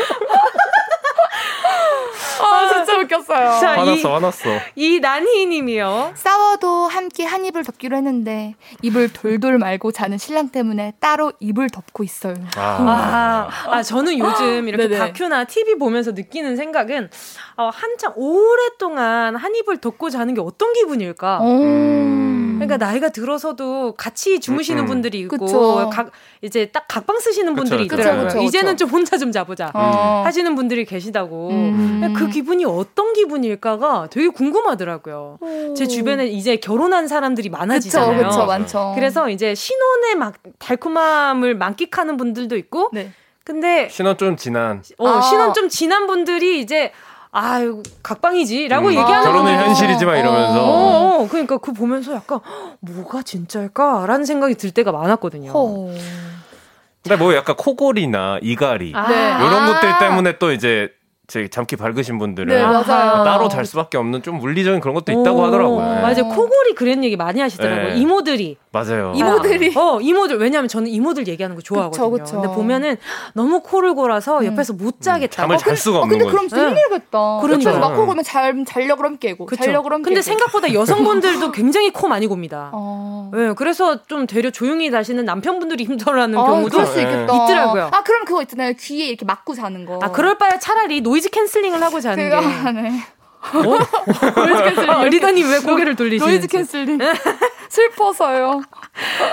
아, 진짜 웃겼어요. 자, 화났어, 이, 화났어. 이 난희 님이요. 싸워도 함께 한 입을 덮기로 했는데, 입을 돌돌 말고 자는 신랑 때문에 따로 입을 덮고 있어요. 아, 아, 아 저는 요즘 이렇게 네네. 다큐나 TV 보면서 느끼는 생각은, 어, 한참 오랫동안 한 입을 덮고 자는 게 어떤 기분일까? 음. 그러니까 나이가 들어서도 같이 주무시는 음, 음. 분들이 있고, 각, 이제 딱 각방 쓰시는 그쵸, 분들이 있더라고요. 그쵸, 그쵸, 이제는 좀 혼자 좀 자보자 어. 하시는 분들이 계시다고. 음. 그 기분이 어떤 기분일까가 되게 궁금하더라고요. 오. 제 주변에 이제 결혼한 사람들이 많아지잖아요. 그쵸, 그쵸, 많죠. 그래서 이제 신혼의 막 달콤함을 만끽하는 분들도 있고. 네. 근데 신혼 좀 지난 어 아. 신혼 좀 지난 분들이 이제 아유 각방이지라고 음. 얘기하는 결혼은 현실이지만 이러면서 어, 어, 그러니까 그 보면서 약간 뭐가 진짜일까라는 생각이 들 때가 많았거든요. 어. 근데 뭐 약간 코골이나 이갈이 아. 이런 것들 때문에 또 이제 제 잠기 밝으신 분들은 네, 따로 잘 수밖에 없는 좀 물리적인 그런 것도 있다고 하더라고요. 네. 맞아요. 코골이 그런 얘기 많이 하시더라고요. 네. 이모들이. 맞아요. 이모들이. 어, 이모들. 왜냐면 저는 이모들 얘기하는 거 좋아하거든요. 그쵸, 그쵸. 근데 보면은 너무 코를 골아서 음. 옆에서 못 자겠다. 잠을 어, 잘 수가 없는 거죠. 어, 근데 그럼 힘들겠다. 그러니까. 옆에서 막 코 골면 잘, 자려고 그럼 깨고. 그쵸. 자려고 그럼 근데 생각보다 여성분들도 굉장히 코 많이 곱니다. 어. 네, 그래서 좀 되려 조용히 자시는 남편분들이 힘들어하는 아, 경우도 있더라고요. 아, 그럼 그거 있잖아요. 귀에 이렇게 막고 자는 거. 아, 그럴 바에 차라리 noise canceling을 하고 자는 게. 네. 어? noise canceling. 어, 리더님 왜 고개를 돌리시는지. 노이즈 canceling. 슬퍼서요.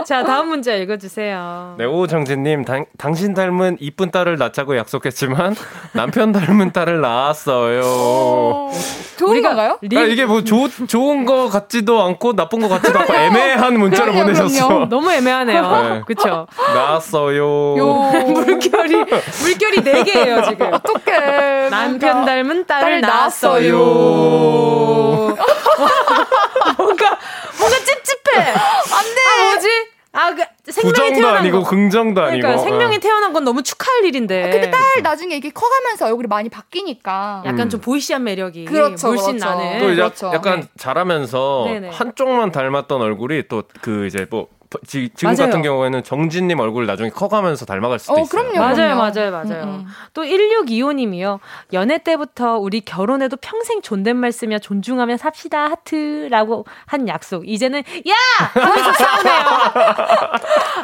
자, 다음 문제 읽어주세요. 네, 오정진님, 당, 당신 닮은 이쁜 딸을 낳자고 약속했지만 남편 닮은 딸을 낳았어요. 좋은 건가요? 리... 아, 이게 뭐 조, 좋은 거 같지도 않고 나쁜 거 같지도 않고 애매한 문자를 그럼요, 보내셨어. 그럼요. 너무 애매하네요. 네. 그쵸? 낳았어요. 요. 물결이, 물결이 4개예요, 지금. 어떡해. 남편 닮은 딸을 낳았어요. 뭔가, 뭔가 찝찝해. 안 돼. 아, 뭐지? 아, 그, 생명이 아니고 거. 긍정도 그러니까 아니고. 생명이 태어난 건 너무 축하할 일인데. 근데 딸 나중에 이게 커가면서 얼굴이 많이 바뀌니까 약간 음. 좀 보이시한 매력이 그렇죠, 물씬 그렇죠. 나는. 또 그렇죠. 약간 네. 자라면서 네네. 한쪽만 닮았던 얼굴이 또 그 이제 뭐 지, 금 맞아요. 같은 경우에는 정진님 얼굴 나중에 커가면서 닮아갈 수도 어, 있어요. 그럼요, 맞아요, 그럼요. 맞아요, 맞아요. 음, 음. 또 1625님이요. 연애 때부터 우리 결혼해도 평생 존댓말 쓰며 존중하며 삽시다 하트라고 한 약속. 이제는 야 하면서 싸우네요.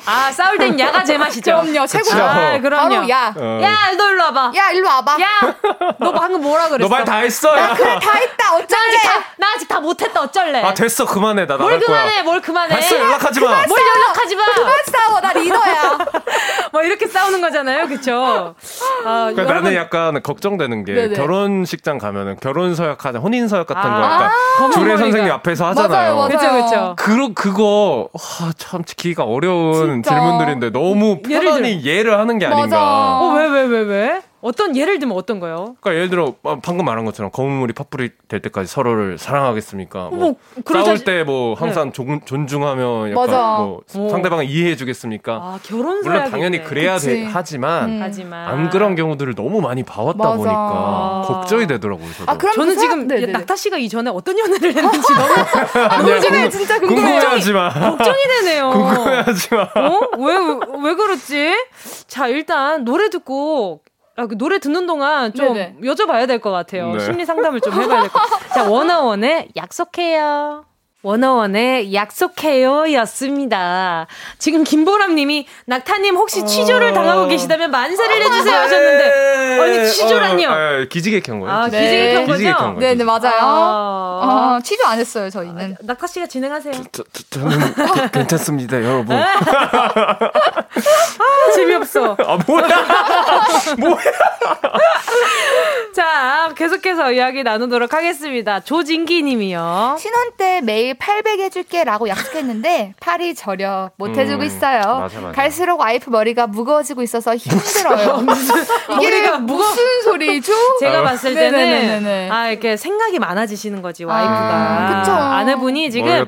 아 싸울 땐 야가 제맛이죠. 그럼요, 최고. 아, 그럼요. 바로 야. 어. 야너 일로 와봐. 야 일로 와봐. 야너 방금 뭐라 그랬어? 너 말 다 했어. 야, 그래 다 했다. 어쩔래? 나 아직 다, 나 아직 다 못했다. 어쩔래? 아 됐어 그만해 나 나갈 거야. 뭘 그만해? 뭘 그만해? 됐어 연락하지 마. 뭘 연락하지 마. 그만 싸워. 나 리더야. 뭐 이렇게 싸우는 거잖아요, 그렇죠? 아, 그러니까 나는 약간 걱정되는 게 네네. 결혼식장 가면은 결혼 서약 하자, 혼인 서약 같은 아~ 거, 그러니까 아~ 주례 선생님 앞에서 하잖아요. 그렇죠, 그렇죠. 그 그거 와, 참 지키기가 어려운 진짜. 질문들인데 너무 편안히 예를 하는 게. 아닌가. 어, 왜, 왜, 왜, 왜? 어떤 예를 들면 어떤 거요? 그러니까 예를 들어 어, 방금 말한 것처럼 검은 물이 팥불이 될 때까지 서로를 사랑하겠습니까? 뭐, 뭐 싸울 때 뭐 항상 네. 존중하며 약간 맞아. 뭐 오. 상대방을 이해해 주겠습니까? 아, 결혼 물론 당연히 그래야 돼, 하지만, 음. 하지만 안 그런 경우들을 너무 많이 봐왔다 맞아. 보니까 아. 걱정이 되더라고요. 저도. 아, 그럼 저는 그 지금 네네. 낙타 씨가 이전에 어떤 연애를 했는지 너무 너무 지금 진짜 궁금해하지 마. 걱정이 되네요. 궁금해하지 마. 어? 왜왜 그렇지? 자, 일단 노래 듣고 아, 그 노래 듣는 동안 좀 네네. 여쭤봐야 될 것 같아요. 네. 심리 상담을 좀 해봐야 될 것 같아요. 자, 원어원의 약속해요. 원어원의 약속해요 였습니다. 지금 김보람 님이 낙타님 혹시 취조를 당하고 계시다면 만세를 해주세요 하셨는데 아니 취조란요? 어, 아, 기지개 켠 거예요. 아, 네. 기지개 켠 거죠? 네네 네, 맞아요. 아, 어, 취조 안 했어요 저희는. 아, 낙타 씨가 진행하세요. 저, 저, 는 괜찮습니다 여러분. 아, 재미없어. 아 뭐야? 뭐야? 자 계속해서 이야기 나누도록 하겠습니다. 조진기 님이요. 신혼 때 매일 800 해줄게 라고 약속했는데 팔이 저려 못 해주고 음, 있어요. 맞아, 맞아. 갈수록 와이프 머리가 무거워지고 있어서 힘들어요. 이게 무거... 무슨 소리죠? 제가 봤을 때는 네네네네. 아 이렇게 생각이 많아지시는 거지 와이프가. 아, 아내분이 지금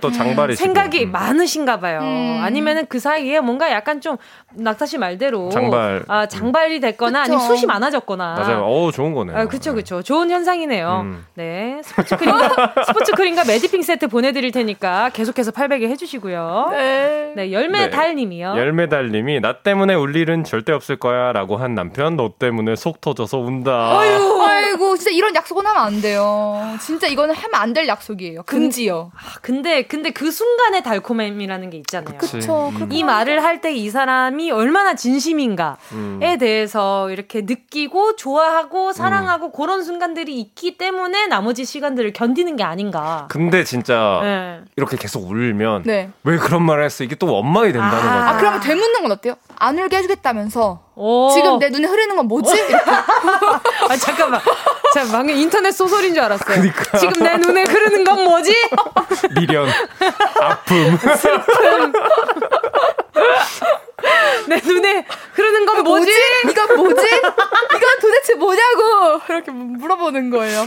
생각이 음. 많으신가 봐요. 음. 아니면은 그 사이에 뭔가 약간 좀 낙타 씨 말대로 장발 아 장발이 됐거나 그쵸. 아니면 숱이 많아졌거나. 맞아요. 어 좋은 거네요. 아, 그렇죠, 그렇죠. 좋은 현상이네요. 음. 네, 스포츠 크림과 스포츠 크림과 매디핑 세트 보내드릴 테니까 계속해서 800에 해주시고요. 네. 네 열매 네. 달님이요. 열매 달님이 나 때문에 울 일은 절대 없을 거야 라고 한 남편 너 때문에 속 터져서 운다. 아유, 아이고 진짜 이런 약속은 하면 안 돼요. 진짜 이거는 하면 안 될 약속이에요. 금지요. 아, 근데 근데 그 순간의 달콤함이라는 게 있잖아요. 그렇죠. 이 말을 할 때 이 사람이 얼마나 진심인가에 음. 대해서 이렇게 느끼고 좋아하고 사랑하고 음. 그런 순간들이 있기 때문에 나머지 시간들을 견디는 게 아닌가. 근데 진짜 네. 이렇게 계속 울면 네. 왜 그런 말을 했어? 이게 또 원망이 된다는 아. 거죠. 아 그러면 되묻는 건 어때요? 안 울게 해주겠다면서 지금 내 눈에 흐르는 건 뭐지? 아 잠깐만. 자 방금 인터넷 소설인 줄 알았어요. 그러니까. 지금 내 눈에 흐르는 건 뭐지? 미련, 아픔, 슬픔. 내 눈에 흐르는 건 뭐지? 이건 뭐지? 이건 도대체 뭐냐고 이렇게 물어보는 거예요.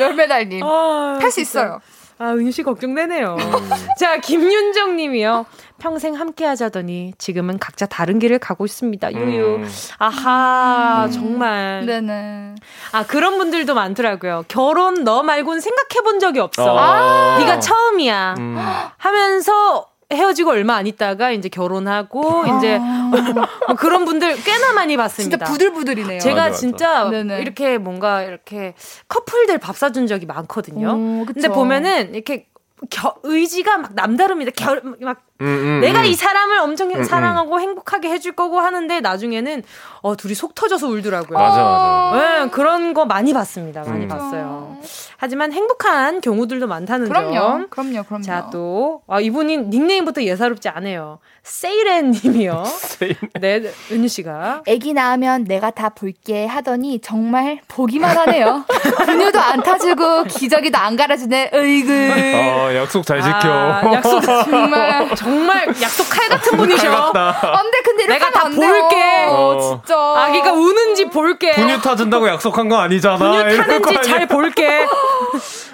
열매달님 아, 할수 있어요. 아, 은유 씨 걱정되네요. 음. 자, 김윤정 님이요. 평생 함께 하자더니 지금은 각자 다른 길을 가고 있습니다. 유유. 음. 아하, 음. 정말. 네네. 아, 그런 분들도 많더라고요. 결혼 너 말고는 생각해 본 적이 없어. 아. 네가 처음이야. 음. 하면서 헤어지고 얼마 안 있다가 이제 결혼하고 아~ 이제 뭐 그런 분들 꽤나 많이 봤습니다. 진짜 부들부들이네요. 제가 맞아, 맞아. 진짜 네네. 이렇게 뭔가 이렇게 커플들 밥 사준 적이 많거든요. 오, 근데 보면은 이렇게 겨, 의지가 막 남다릅니다. 결, 막 음, 음, 내가 음. 이 사람을 엄청 음, 음. 사랑하고 행복하게 해줄 거고 하는데 나중에는 어 둘이 속 터져서 울더라고요. 맞아 맞아. 네, 그런 거 많이 봤습니다. 많이 음. 봤어요. 하지만 행복한 경우들도 많다는 그럼요, 점. 그럼요, 그럼요. 자 또 아, 이분이 닉네임부터 예사롭지 않아요. 세이렌님이요. 네, 은유 씨가. 아기 낳으면 내가 다 볼게 하더니 정말 보기만 하네요. 분유도 안 타주고 기저귀도 안 갈아주네. 으이그. 아 약속 잘 지켜. 아, 약속 정말 정말 약속 칼 같은 분이셔. 안돼 근데 내가 다 볼게. 어, 진짜. 아기가 우는지 볼게. 분유 타준다고 약속한 거 아니잖아. 분유 타는지 잘 볼게.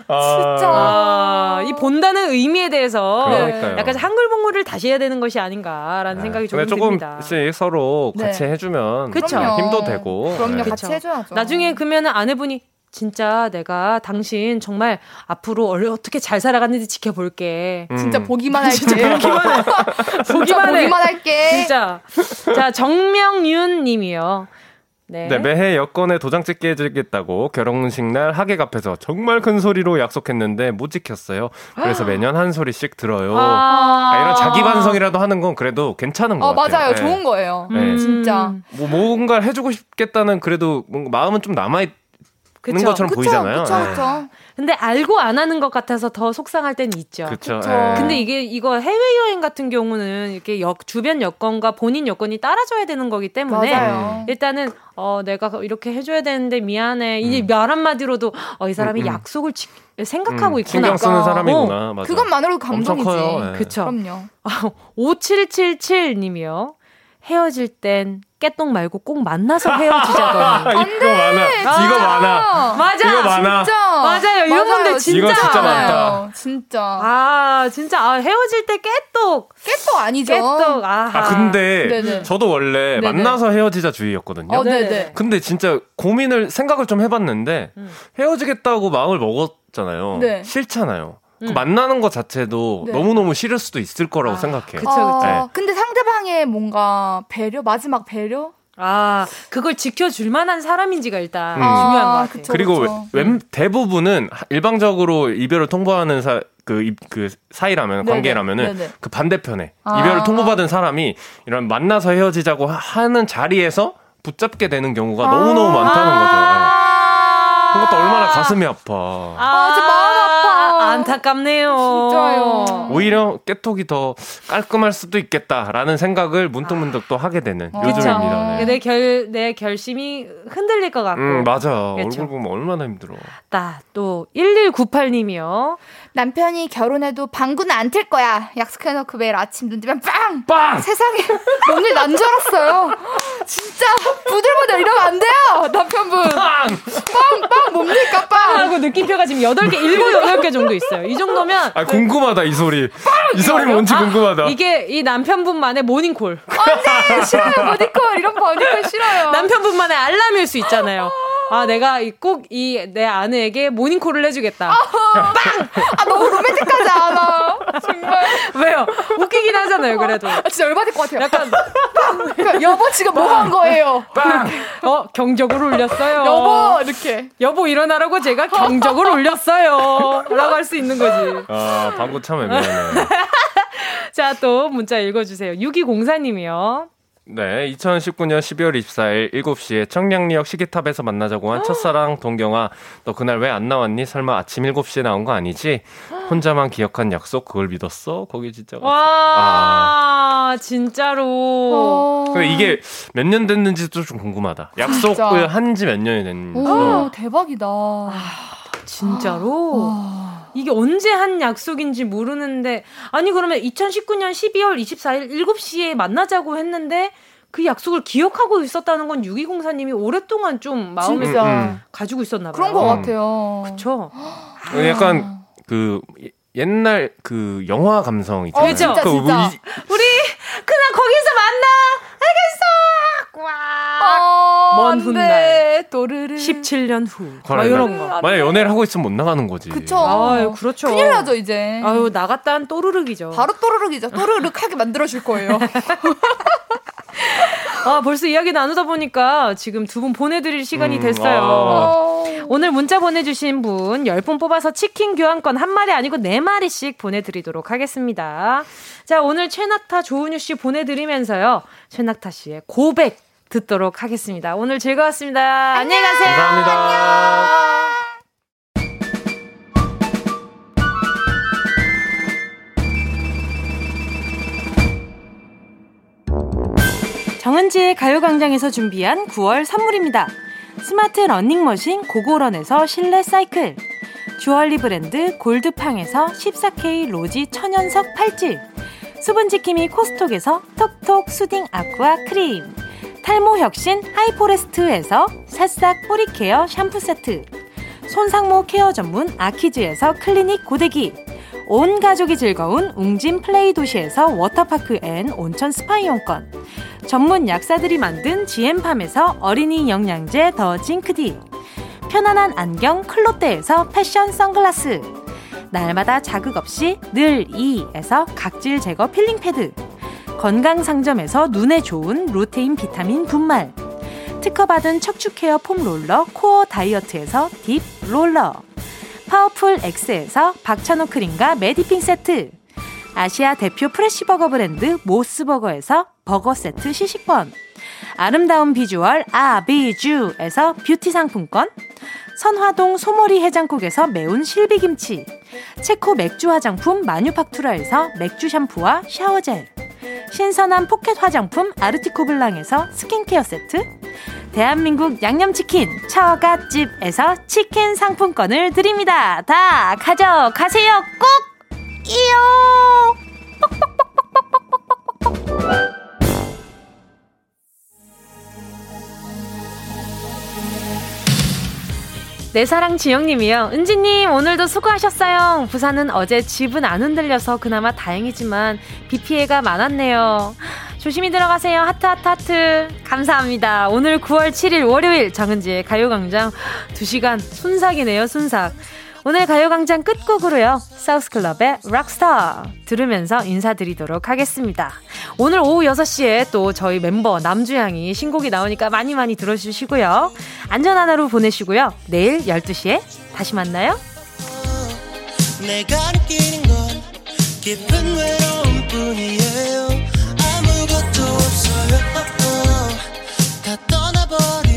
아. 진짜. 아, 이 본다는 의미에 대해서 그러니까요. 약간 한글봉구를 다시 해야 되는 것이 아닌가라는 네. 생각이 조금 듭니다. 조금씩 서로 네. 같이 해주면 그쵸? 힘도 되고. 그럼요, 네. 같이 해줘야죠. 나중에 그러면은 아내분이 진짜 내가 당신 정말 앞으로 어떻게 잘 살아갔는지 지켜볼게. 음. 진짜 보기만 할게. 진짜 보기만 해. 보기만, 해. 보기만 할게. 진짜. 자, 정명윤 님이요. 네. 네. 매해 여권에 도장 찍게 해주겠다고 결혼식 날 하객 앞에서 정말 큰 소리로 약속했는데 못 지켰어요. 그래서 매년 한 소리씩 들어요. 아, 아 이런 자기 반성이라도 하는 건 그래도 괜찮은 것 어, 같아요. 맞아요. 네. 좋은 거예요. 네. 진짜. 뭐 뭔가를 해주고 싶겠다는 그래도 마음은 좀 남아 있. 그쵸. 것처럼 그쵸, 보이잖아요. 그쵸, 그쵸. 네. 근데 알고 안 하는 것 같아서 더 속상할 때는 있죠. 그쵸. 네. 근데 이게 이거 해외 여행 같은 경우는 이렇게 역, 주변 여건과 본인 여건이 따라줘야 되는 거기 때문에 맞아요. 일단은 어 내가 이렇게 해줘야 되는데 미안해. 이제 음. 말 한마디로도 어 이 사람이 음, 음. 약속을 지, 생각하고 음, 있구나. 신경 쓰는 사람이구나. 어. 그것만으로도 감동이지. 커요. 네. 그쵸. 그럼요. 5777님이요. 헤어질 땐 깨똥 말고 꼭 만나서 헤어지자더니. 이거 많아. 이거 많아. 맞아. 이거 많아. 진짜. 맞아요. 이런 분들 진짜. 이거 진짜 많다. 진짜. 아, 진짜. 아, 헤어질 때 깨똑. 깨똑 아니죠. 깨똑. 아, 아 근데 네네. 저도 원래 네네. 만나서 헤어지자 주의였거든요. 어, 네네. 근데 진짜 고민을 생각을 좀 해봤는데 음. 헤어지겠다고 마음을 먹었잖아요. 네. 싫잖아요. 그 음. 만나는 것 자체도 네. 너무너무 싫을 수도 있을 거라고 아, 생각해요. 그쵸, 그쵸. 네. 근데 상대방의 뭔가 배려, 마지막 배려? 아, 그걸 지켜줄 만한 사람인지가 일단 음. 중요한 것 같아요. 그쵸, 그리고 그쵸. 웬, 대부분은 일방적으로 이별을 통보하는 사, 그, 그 사이라면, 네네. 관계라면은 네네. 그 반대편에 아. 이별을 통보받은 사람이 이런 만나서 헤어지자고 하는 자리에서 붙잡게 되는 경우가 아. 너무너무 많다는 거죠. 네. 그것도 얼마나 가슴이 아파. 아, 아. 안타깝네요. 진짜요. 오히려 깨톡이 더 깔끔할 수도 있겠다라는 생각을 문득문득 또 하게 되는 아. 요즘입니다. 네. 내 결, 내 결심이 흔들릴 것 같고. 음, 맞아. 그쵸? 얼굴 보면 얼마나 힘들어. 나, 또, 1198님이요. 남편이 결혼해도 방구는 안 틀 거야. 약속해놓고 매일 아침 눈 뜨면 빵! 빵! 세상에 오늘 난 줄 알았어요. 진짜 부들부들 이러면 안 돼요. 남편분. 빵! 빵! 빵! 뭡니까 빵! 하고 느낌표가 지금 8개, 7, 8개 정도 있어요. 이 정도면. 아, 궁금하다, 이 소리. 빵! 이 소리 뭔지 아, 궁금하다. 이게 이 남편분만의 모닝콜. 안 돼! 싫어요, 모닝콜. 이런 모닝콜 싫어요. 남편분만의 알람일 수 있잖아요. 아, 내가 꼭 이 내 아내에게 모닝콜을 해주겠다. 빵! 아, 너무 로맨틱하지 않아. 정말. 왜요? 웃기긴 하잖아요, 그래도. 아, 진짜 열받을 것 같아요. 약간, 빵! 그러니까 여보, 지금 뭐 한 거예요? 빵! 어, 경적을 울렸어요. 여보, 이렇게. 여보, 일어나라고 제가 경적을 울렸어요. 라고 할 수 있는 거지. 아, 방구 참 애매하네. 자, 또 문자 읽어주세요. 6204님이요. 네, 2019년 12월 24일 7시에 청량리역 시계탑에서 만나자고 한 첫사랑 동경아, 너 그날 왜 안 나왔니? 설마 아침 7시에 나온 거 아니지? 혼자만 기억한 약속 그걸 믿었어? 거기 진짜 와, 아. 진짜로. 근데 이게 몇 년 됐는지도 좀 궁금하다. 약속을 한 지 몇 년이 됐는지. 오, 대박이다. 아, 진짜로? 와. 이게 언제 한 약속인지 모르는데 아니 그러면 2019년 12월 24일 7시에 만나자고 했는데 그 약속을 기억하고 있었다는 건 6204님이 오랫동안 좀 마음에 진짜. 음. 가지고 있었나 봐요. 그런 것 같아요. 그쵸. 아. 약간 그 옛날 그 영화 감성 있잖아요. 어, 진짜, 그 진짜. 우리, 우리 그냥 거기서 만나. 알겠어. 와. 어, 먼 훗날. 또르르. 17년 후. 막 이런 거. 만약 연애를 하고 있으면 못 나가는 거지. 그쵸. 아유, 그렇죠. 큰일 나죠, 이제. 아유, 나갔다는 또르륵이죠. 바로 또르륵이죠. 또르륵하게 만들어줄 거예요. 아, 벌써 이야기 나누다 보니까 지금 두 분 보내드릴 시간이 음, 됐어요. 아. 오늘 문자 보내주신 분 10분 뽑아서 치킨 교환권 한 마리 아니고 네 마리씩 보내드리도록 하겠습니다. 자, 오늘 최낙타 조은유 씨 보내드리면서요. 최낙타 씨의 고백 듣도록 하겠습니다. 오늘 즐거웠습니다. 안녕. 안녕히 가세요. 감사합니다. 정은지의 가요광장에서 준비한 9월 선물입니다. 스마트 러닝머신 고고런에서 실내 사이클 주얼리 브랜드 골드팡에서 14K 로지 천연석 팔찌 수분지킴이 코스톡에서 톡톡 soothing aqua 크림 탈모 혁신 하이포레스트에서 새싹 뿌리 care 샴푸 세트 손상모 care 전문 아키즈에서 클리닉 고데기 온 가족이 즐거운 웅진 플레이 도시에서 워터파크 and 온천 스파 이용권 전문 약사들이 만든 지엠팜에서 어린이 영양제 더 징크디 편안한 안경 클로떼에서 패션 선글라스 날마다 자극 없이 늘 이에서 각질 제거 필링 패드 건강 상점에서 눈에 좋은 루테인 비타민 분말. 특허받은 척추 care foam roller 코어 다이어트에서 deep roller. 파워풀 X에서 박찬호 크림과 메디핑 세트. 아시아 대표 fresh 버거 브랜드 모스버거에서 버거 세트 시식권. 아름다운 비주얼 아비주에서 뷰티 상품권. 선화동 소머리 해장국에서 매운 실비김치. 체코 맥주 화장품 마뉴팍투라에서 맥주 샴푸와 샤워젤 신선한 포켓 화장품 아르티코 블랑에서 스킨케어 세트 대한민국 양념치킨 처갓집에서 치킨 상품권을 드립니다. 다 가져가세요. 꼭! 이요! 내 사랑 지영님이요. 은지님, 오늘도 수고하셨어요. 부산은 어제 집은 안 흔들려서 그나마 다행이지만 비 피해가 많았네요. 조심히 들어가세요. 하트, 하트, 하트. 감사합니다. 오늘 9월 7일 월요일 정은지의 가요광장 2시간 순삭이네요, 순삭. 오늘 가요광장 끝곡으로요. 사우스클럽의 락스타 들으면서 인사드리도록 하겠습니다. 오늘 오후 6시에 또 저희 멤버 남주양이 신곡이 나오니까 많이 많이 들어주시고요. 안전한 하루 보내시고요. 내일 12시에 다시 만나요. 다 떠나버린